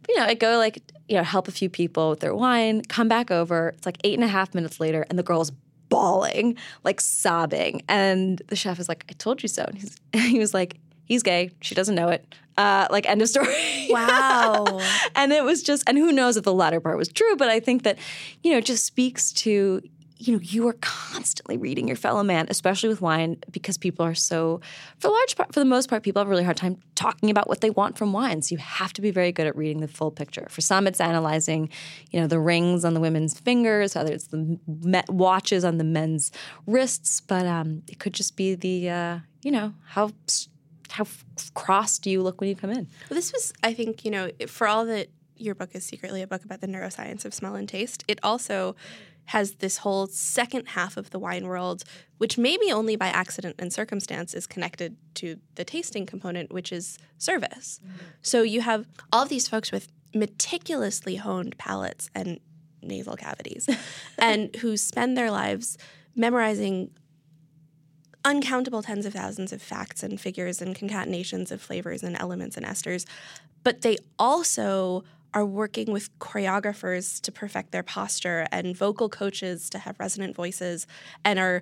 You know, I go like, you know, help a few people with their wine, come back over. It's like eight and a half minutes later, and the girl's bawling, like sobbing. And the chef is like, I told you so. And he's, he was like, he's gay. She doesn't know it. Uh, like, end of story. Wow. and it was just, and who knows if the latter part was true, but I think that, you know, it just speaks to, you know, you are constantly reading your fellow man, especially with wine, because people are so, for large part, for the most part, people have a really hard time talking about what they want from wines. So you have to be very good at reading the full picture. For some, it's analyzing, you know, the rings on the women's fingers, whether it's the watches on the men's wrists, but um, it could just be the, uh, you know, how how cross do you look when you come in? Well, this was, I think, you know, for all that your book is secretly a book about the neuroscience of smell and taste, it also has this whole second half of the wine world, which maybe only by accident and circumstance is connected to the tasting component, which is service. Mm-hmm. So you have all of these folks with meticulously honed palates and nasal cavities, and who spend their lives memorizing uncountable tens of thousands of facts and figures and concatenations of flavors and elements and esters, but they also are working with choreographers to perfect their posture and vocal coaches to have resonant voices and are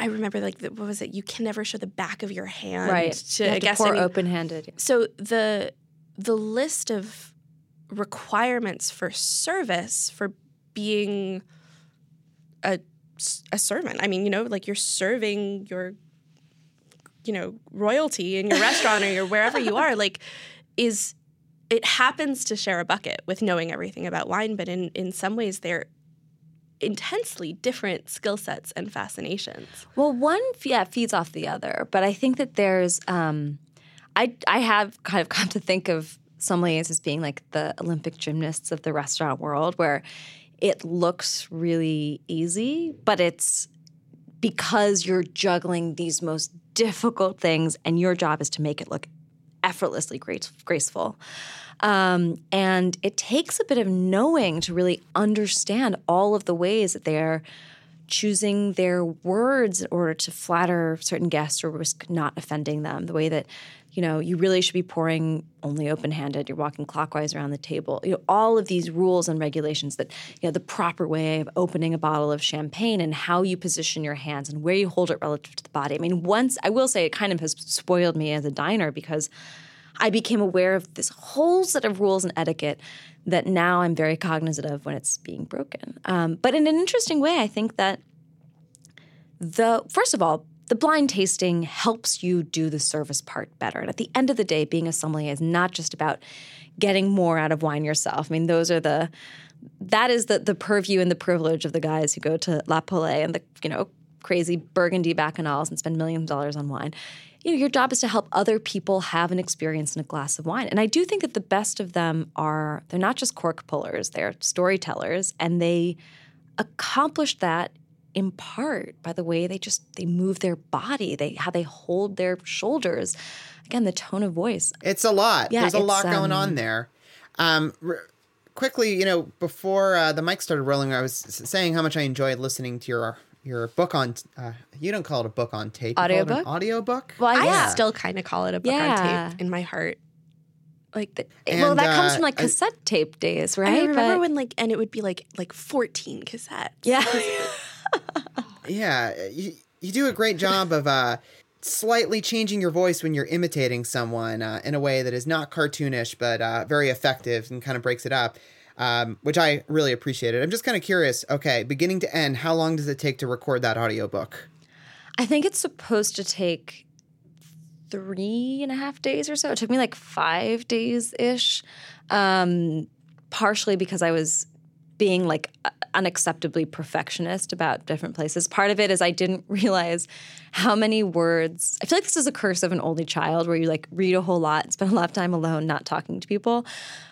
I remember like the, what was it? You can never show the back of your hand Right. to you I have to guess pour I mean, open-handed. so the the list of requirements for service for being a a servant. I mean, you know, like you're serving your you know, royalty in your restaurant or your wherever you are like is it happens to share a bucket with knowing everything about wine, but in in some ways they're intensely different skill sets and fascinations. Well, one yeah feeds off the other, but I think that there's um, I I have kind of come to think of sommeliers as being like the Olympic gymnasts of the restaurant world, where it looks really easy, but it's because you're juggling these most difficult things, and your job is to make it look effortlessly grace- graceful. Um, and it takes a bit of knowing to really understand all of the ways that they're choosing their words in order to flatter certain guests or risk not offending them. The way that you know you really should be pouring only open-handed. You're walking clockwise around the table. You know all of these rules and regulations that you know the proper way of opening a bottle of champagne and how you position your hands and where you hold it relative to the body. I mean, once I will say it kind of has spoiled me as a diner because I became aware of this whole set of rules and etiquette that now I'm very cognizant of when it's being broken. Um, but in an interesting way, I think that the first of all, the blind tasting helps you do the service part better. And at the end of the day, being a sommelier is not just about getting more out of wine yourself. I mean, those are the that is the the purview and the privilege of the guys who go to La Paulée and the you know crazy Burgundy bacchanals and spend millions of dollars on wine you know, your job is to help other people have an experience in a glass of wine. And I do think that the best of them are they're not just cork pullers, they're storytellers and they accomplish that in part by the way they just they move their body, they how they hold their shoulders. Again, the tone of voice. It's a lot. Yeah, There's a lot going um, on there. Um, r- quickly, you know, before uh, the mic started rolling, I was saying how much I enjoyed listening to your your book on uh, you don't call it a book on tape audiobook audiobook well I yeah. still kind of call it a book yeah. on tape in my heart like the, and, well that uh, comes from like cassette I, tape days right I remember but, when like and it would be like like 14 cassettes yeah yeah you, you do a great job of uh slightly changing your voice when you're imitating someone uh, in a way that is not cartoonish but uh, very effective and kind of breaks it up um, which I really appreciated. I'm just kind of curious. Okay, beginning to end, how long does it take to record that audiobook? I think it's supposed to take three and a half days or so. It took me like five days ish, um, partially because I was being like unacceptably perfectionist about different places. Part of it is I didn't realize how many words. I feel like this is a curse of an only child where you like read a whole lot, spend a lot of time alone, not talking to people.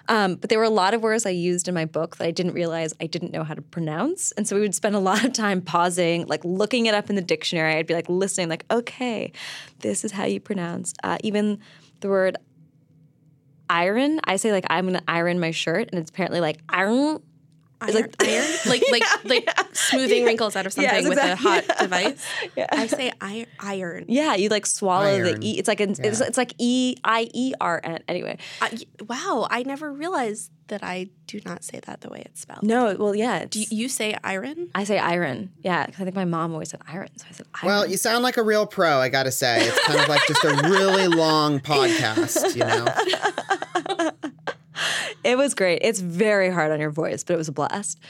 Um, but there were a lot of words I used in my book that I didn't realize I didn't know how to pronounce. And so we would spend a lot of time pausing, like looking it up in the dictionary. I'd be like listening, like, okay, this is how you pronounce. Uh, even the word iron, I say like I'm gonna iron my shirt, and it's apparently like iron Iron, like iron, like like yeah, like yeah. smoothing yeah. wrinkles out of something with a hot device. I say iron. Iron. Yeah, you like swallow iron. the e. It's like an, it's, it's like e i e r n. Anyway, wow, I never realized that I do not say that the way it's spelled. No, well, yeah. Do you, you say iron? I say iron. Yeah, because I think my mom always said iron, so I said iron. Well, you sound like a real pro. I got to say, it's kind of like just a really long podcast. You know. it was great. It's very hard on your voice, but it was a blast.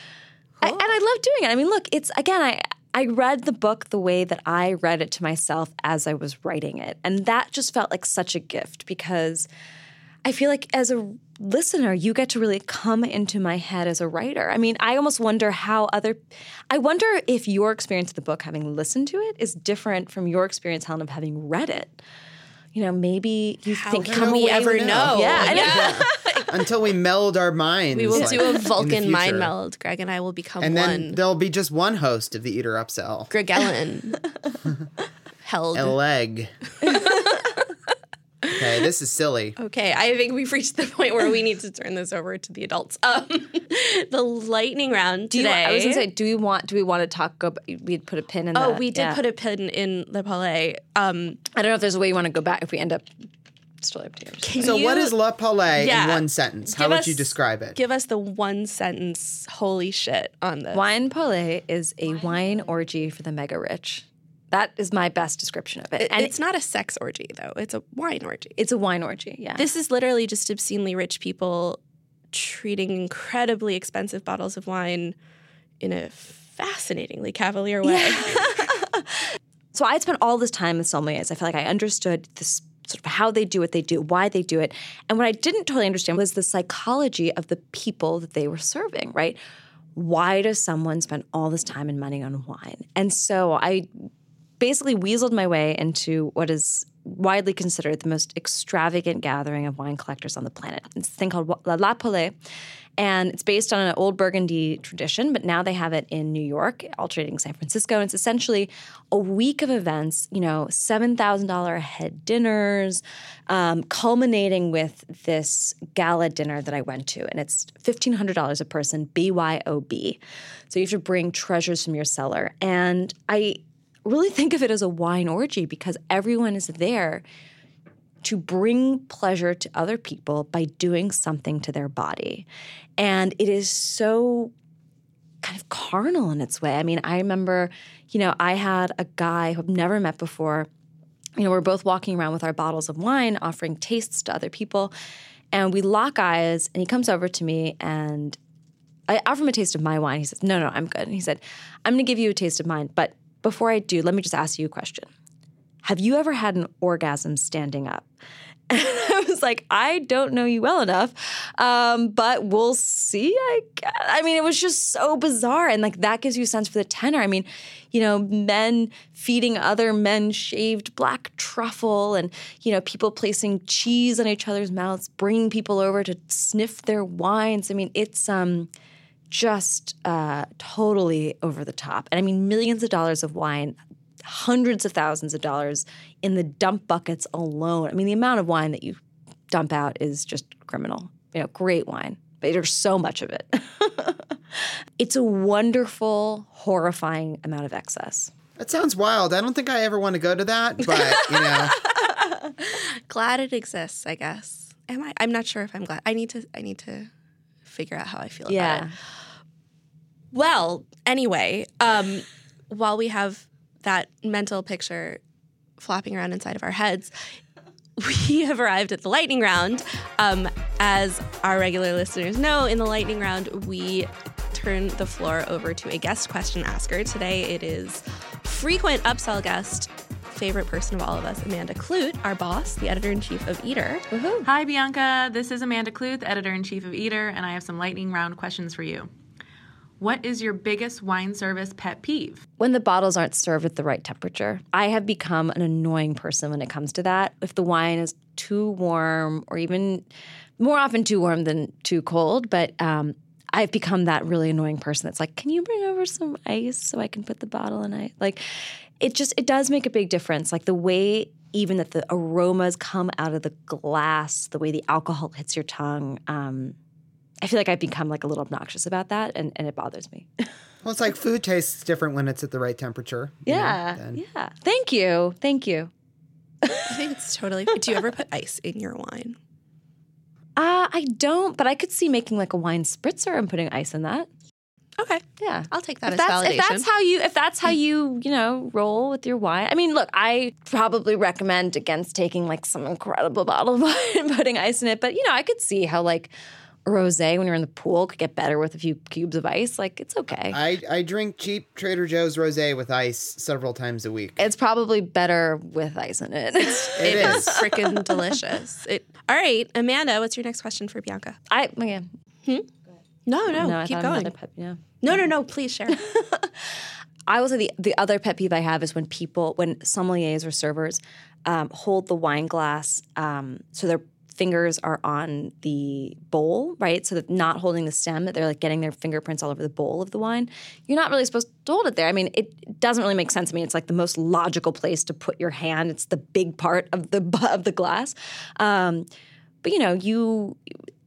Cool. I, and I love doing it. I mean, look, it's again, I I read the book the way that I read it to myself as I was writing it, and that just felt like such a gift because I feel like as a listener, you get to really come into my head as a writer. I mean, I almost wonder how other, I wonder if your experience of the book, having listened to it, is different from your experience, Helen, of having read it you know, maybe you How think can we ever know? know? Yeah, yeah. Until we meld our minds. We will like, do a Vulcan mind meld. Greg and I will become and one. And then there'll be just one host of the Eater Upsell. Greg Ellen. Held. A leg. Okay, this is silly. Okay, I think we've reached the point where we need to turn this over to the adults. Um, the lightning round today. You, I was gonna say, do we want do we want to talk? Go, we'd put a pin in. Oh, the, we did yeah. put a pin in La Paulée. Um, I don't know if there's a way you want to go back if we end up. Still up to you. So, you, what is La Paulée yeah, in one sentence? How would us, you describe it? Give us the one sentence. Holy shit on this. Wine Paulée is a wine, wine orgy for the mega rich. That is my best description of it. And it's not a sex orgy though. It's a wine orgy. It's a wine orgy, yeah. This is literally just obscenely rich people treating incredibly expensive bottles of wine in a fascinatingly cavalier way. Yeah. so I had spent all this time with sommeliers. I felt like I understood this sort of how they do what they do, why they do it. And what I didn't totally understand was the psychology of the people that they were serving, right? Why does someone spend all this time and money on wine? And so I basically weaseled my way into what is widely considered the most extravagant gathering of wine collectors on the planet. It's a thing called La Paulée. And it's based on an old Burgundy tradition, but now they have it in New York, alternating San Francisco. And it's essentially a week of events, you know, $7,000 a head dinners, um, culminating with this gala dinner that I went to. And it's $1,500 a person, BYOB. So you have to bring treasures from your cellar. And I really think of it as a wine orgy because everyone is there to bring pleasure to other people by doing something to their body. And it is so kind of carnal in its way. I mean, I remember, you know, I had a guy who I've never met before. You know, we're both walking around with our bottles of wine, offering tastes to other people. And we lock eyes, and he comes over to me and I offer him a taste of my wine. He says, No, no, I'm good. And he said, I'm going to give you a taste of mine. But before I do, let me just ask you a question. Have you ever had an orgasm standing up? And I was like, I don't know you well enough, um, but we'll see. I guess. I mean, it was just so bizarre, and like that gives you a sense for the tenor. I mean, you know, men feeding other men shaved black truffle, and you know, people placing cheese on each other's mouths, bringing people over to sniff their wines. I mean, it's um, just uh, totally over the top, and I mean, millions of dollars of wine hundreds of thousands of dollars in the dump buckets alone. I mean, the amount of wine that you dump out is just criminal. You know, great wine, but there's so much of it. it's a wonderful, horrifying amount of excess. That sounds wild. I don't think I ever want to go to that, but you know. glad it exists, I guess. Am I? I'm not sure if I'm glad. I need to. I need to figure out how I feel Yeah. about it. Well, anyway, um, while we have that mental picture flopping around inside of our heads, we have arrived at the lightning round. Um, as our regular listeners know, in the lightning round, we turn the floor over to a guest question asker. Today it is frequent upsell guest, favorite person of all of us, Amanda Kludt, our boss, the editor in chief of Eater. Hi, Bianca. This is Amanda Kludt, the editor in chief of Eater, and I have some lightning round questions for you. What is your biggest wine service pet peeve? When the bottles aren't served at the right temperature, I have become an annoying person when it comes to that. If the wine is too warm, or even more often too warm than too cold, but um, I've become that really annoying person that's like, "Can you bring over some ice so I can put the bottle in ice?" Like, it just it does make a big difference. Like the way even that the aromas come out of the glass, the way the alcohol hits your tongue. Um, I feel like I've become like a little obnoxious about that, and, and it bothers me. Well, it's like food tastes different when it's at the right temperature. you know, Yeah, yeah. Thank you, thank you. I think it's totally. Do you ever put ice in your wine? Uh, I don't, but I could see making like a wine spritzer and putting ice in that. Okay, Yeah, I'll take that if as that's, validation. if that's how you if that's how you you know roll with your wine. I mean, look, I probably recommend against taking like some incredible bottle of wine and putting ice in it, but you know, I could see how like a rosé when you're in the pool could get better with a few cubes of ice. Like it's okay. I, I drink cheap Trader Joe's rosé with ice several times a week. it's probably better with ice in it. It It is is. freaking delicious. It. All right, Amanda, what's your next question for Bianca? I again, No, no, no, keep thought going. another pep, yeah. No, no, no. Please share. I will say the the other pet peeve I have is when people, when sommeliers or servers um, hold the wine glass um, so their fingers are on the bowl, right? So that not holding the stem, that they're like getting their fingerprints all over the bowl of the wine. You're not really supposed to hold it there. I mean, it doesn't really make sense. I mean, it's like the most logical place to put your hand. It's the big part of the of the glass. Um, but you know, you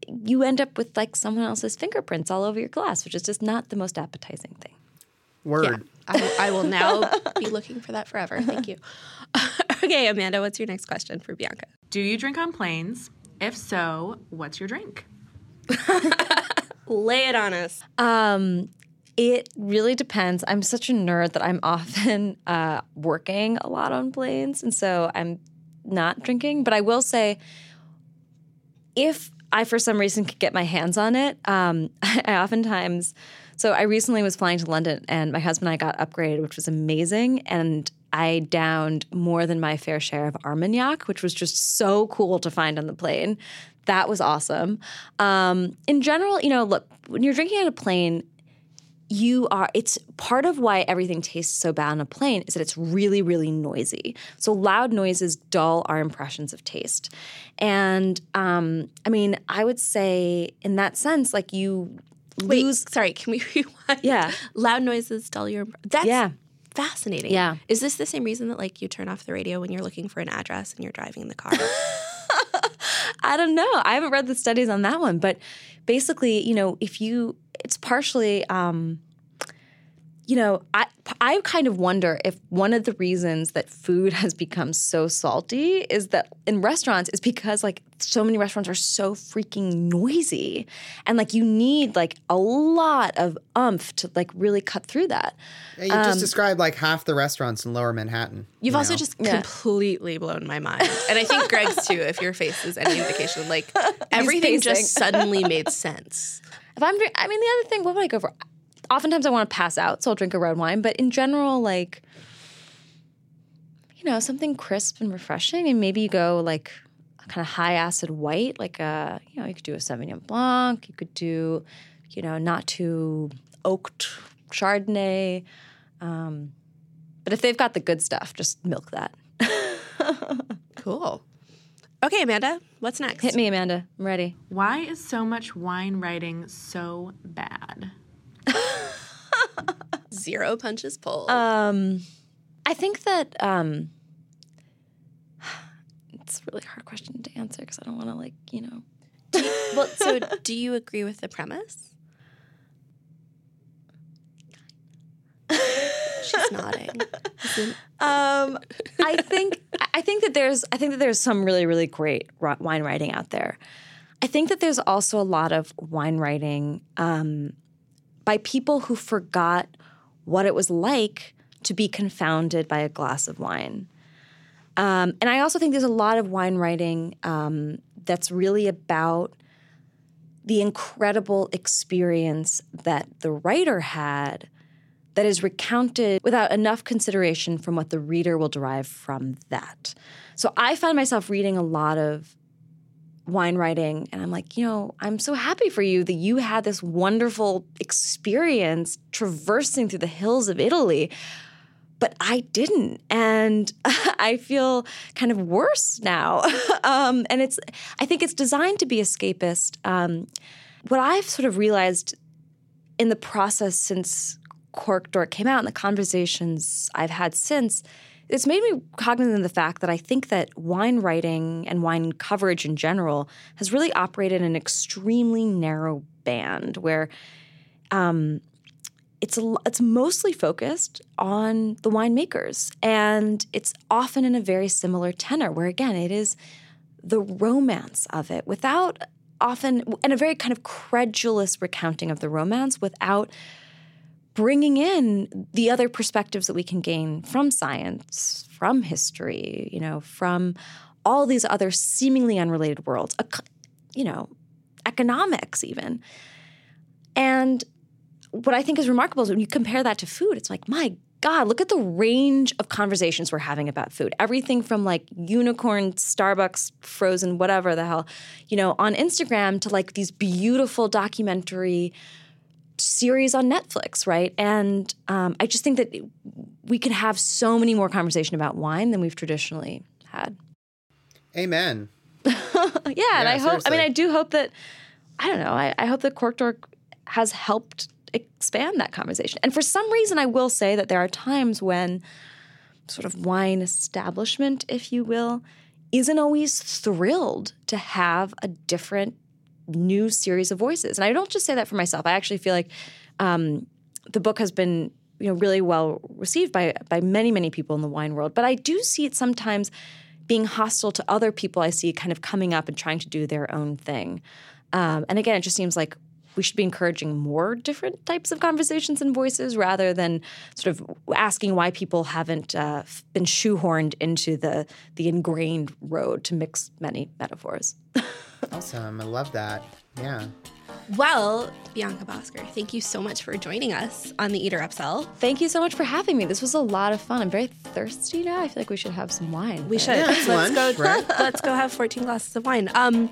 you end up with like someone else's fingerprints all over your glass, which is just not the most appetizing thing. Word. yeah, I, I will now be looking for that forever. Thank you. okay, Amanda, what's your next question for Bianca? Do you drink on planes? If so, what's your drink? Lay it on us. Um, it really depends. I'm such a nerd that I'm often uh, working a lot on planes, and so I'm not drinking. But I will say, if I for some reason could get my hands on it, um, I oftentimes. So I recently was flying to London, and my husband and I got upgraded, which was amazing, and I downed more than my fair share of Armagnac, which was just so cool to find on the plane. That was awesome. Um, in general, you know, look, when you're drinking on a plane, you are it's part of why everything tastes so bad on a plane is that it's really really noisy so loud noises dull our impressions of taste and um, i mean i would say in that sense like you Wait, lose sorry, can we rewind? Yeah. Loud noises dull your. That's Yeah. Fascinating. Yeah. Is this the same reason that like you turn off the radio when you're looking for an address and you're driving in the car? I don't know. I haven't read the studies on that one, but basically, you know, if you, it's partially, um, you know, I I kind of wonder if one of the reasons that food has become so salty is that in restaurants is because like so many restaurants are so freaking noisy, and like you need like a lot of umph to like really cut through that. Yeah, you just um, described like half the restaurants in Lower Manhattan. You've you also know? just Yeah. completely blown my mind. And I think Greg's too, if your face is any indication. Like everything just suddenly made sense. If I'm, I mean, the other thing, what would I go for? Oftentimes I want to pass out, so I'll drink a red wine. But in general, like, you know, something crisp and refreshing, and maybe you go like a kind of high acid white, like a, you know, you could do a Sauvignon Blanc. You could do, you know, not too oaked Chardonnay. Um, but if they've got the good stuff, just milk that. Cool. Okay, Amanda, what's next? Hit me, Amanda. I'm ready. Why is so much wine writing so bad? Zero punches pulled. Um, I think that um, it's a really hard question to answer because I don't want to like you know. well, so do you agree with the premise? She's nodding. Um, I think I think that there's I think that there's some really really great wine writing out there. I think that there's also a lot of wine writing um, by people who forgot what it was like to be confounded by a glass of wine. Um, and I also think there's a lot of wine writing um, that's really about the incredible experience that the writer had that is recounted without enough consideration from what the reader will derive from that. So I find myself reading a lot of wine writing and I'm like, you know, I'm so happy for you that you had this wonderful experience traversing through the hills of Italy. But I didn't, and I feel kind of worse now. um, and it's, I think it's designed to be escapist. Um, what I've sort of realized in the process since Cork Dork came out and the conversations I've had since, it's made me cognizant of the fact that I think that wine writing and wine coverage in general has really operated in an extremely narrow band where um, it's it's mostly focused on the winemakers, and it's often in a very similar tenor. Where again, it is the romance of it without often and a very kind of credulous recounting of the romance without bringing in the other perspectives that we can gain from science, from history, you know, from all these other seemingly unrelated worlds, you know, economics even. And what I think is remarkable is when you compare that to food, it's like, my God, look at the range of conversations we're having about food. Everything from like unicorn, Starbucks, frozen, whatever the hell, you know, on Instagram to like these beautiful documentary series on Netflix, right? And um, I just think that we could have so many more conversation about wine than we've traditionally had. Amen. yeah, and I hope. I mean, I do hope that. I don't know. I, I hope that Cork Dork has helped expand that conversation. And for some reason, I will say that there are times when sort of wine establishment, if you will, isn't always thrilled to have a different new series of voices. And I don't just say that for myself. I actually feel like um, the book has been you know really well received by by many many people in the wine world. But I do see it sometimes being hostile to other people I see kind of coming up and trying to do their own thing. Um, and again, it just seems like we should be encouraging more different types of conversations and voices rather than sort of asking why people haven't uh, been shoehorned into the the ingrained road to mix many metaphors. Awesome. I love that. Yeah. Well, Bianca Bosker, thank you so much for joining us on the Eater Upsell. Thank you so much for having me. This was a lot of fun. I'm very thirsty now. I feel like we should have some wine. We should. Yeah, let's lunch, go. right? Let's go have 14 glasses of wine. Um,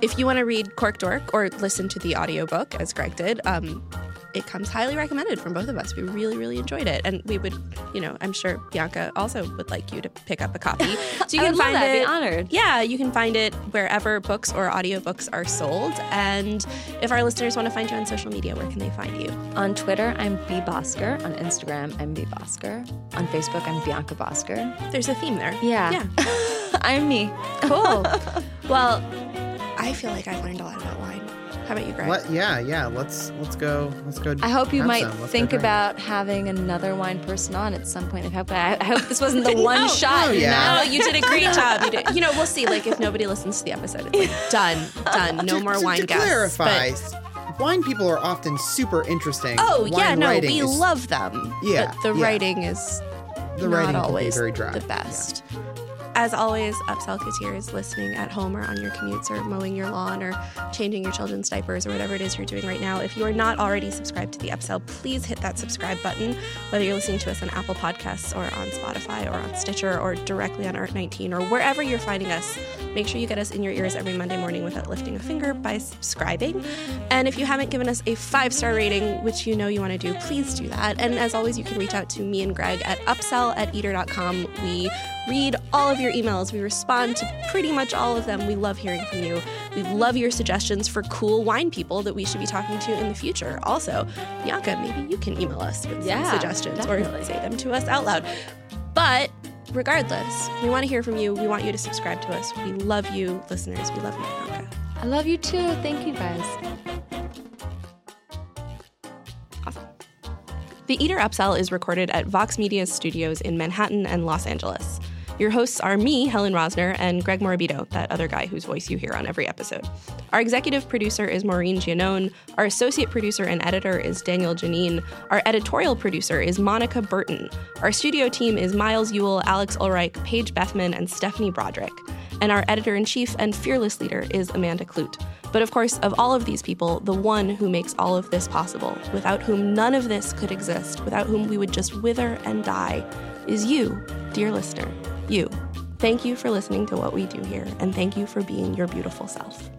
if you want to read Cork Dork or listen to the audiobook, as Greg did, um, it comes highly recommended from both of us. We really, really enjoyed it, and we would, you know, I'm sure Bianca also would like you to pick up a copy. So you I can find that. It. be honored. Yeah, you can find it wherever books or audiobooks are sold. And if our listeners want to find you on social media, where can they find you? On Twitter, I'm B Bosker. On Instagram, I'm B Bosker. On Facebook, I'm Bianca Bosker. There's a theme there. Yeah. Yeah. I'm me. Cool. well, I feel like I've learned a lot about. How about you, Greg? What? Yeah, yeah. Let's let's go. Let's go. I hope you might some. Let's go think about having another wine person on at some point. I hope, I I hope this wasn't the oh, one oh, shot. Oh, you yeah. No, you did a great job. You, did, you know, we'll see. Like, if nobody listens to the episode, it's like, done, done. No to, more to, wine to guests. clarify, But- wine people are often super interesting. oh wine yeah, no, we is- love them. Yeah, but the yeah. writing is the not writing can be always very dry. the best. As always, Upsell Coutiers listening at home or on your commutes or mowing your lawn or changing your children's diapers or whatever it is you're doing right now. If you are not already subscribed to the Upsell, please hit that subscribe button, whether you're listening to us on Apple Podcasts or on Spotify or on Stitcher or directly on Art19 or wherever you're finding us. Make sure you get us in your ears every Monday morning without lifting a finger by subscribing. And if you haven't given us a five star rating, which you know you want to do, please do that. And as always, you can reach out to me and Greg at upsell at eater.com. We read all of your emails. We respond to pretty much all of them. We love hearing from you. We love your suggestions for cool wine people that we should be talking to in the future. Also, Bianca, maybe you can email us with Yeah, some suggestions definitely. or say them to us out loud. But regardless, we want to hear from you. We want you to subscribe to us. We love you, listeners. We love you, Bianca. I love you too. Thank you guys. The Eater Upsell is recorded at Vox Media Studios in Manhattan and Los Angeles. Your hosts are me, Helen Rosner, and Greg Morabito, that other guy whose voice you hear on every episode. Our executive producer is Maureen Giannone. Our associate producer and editor is Daniel Geneen. Our editorial producer is Monica Burton. Our studio team is Miles Ewell, Alex Ulreich, Paige Bethman, and Stephanie Broderick. And our editor in chief and fearless leader is Amanda Kludt. But of course, of all of these people, the one who makes all of this possible, without whom none of this could exist, without whom we would just wither and die, is you, dear listener. You. Thank you for listening to what we do here, and thank you for being your beautiful self.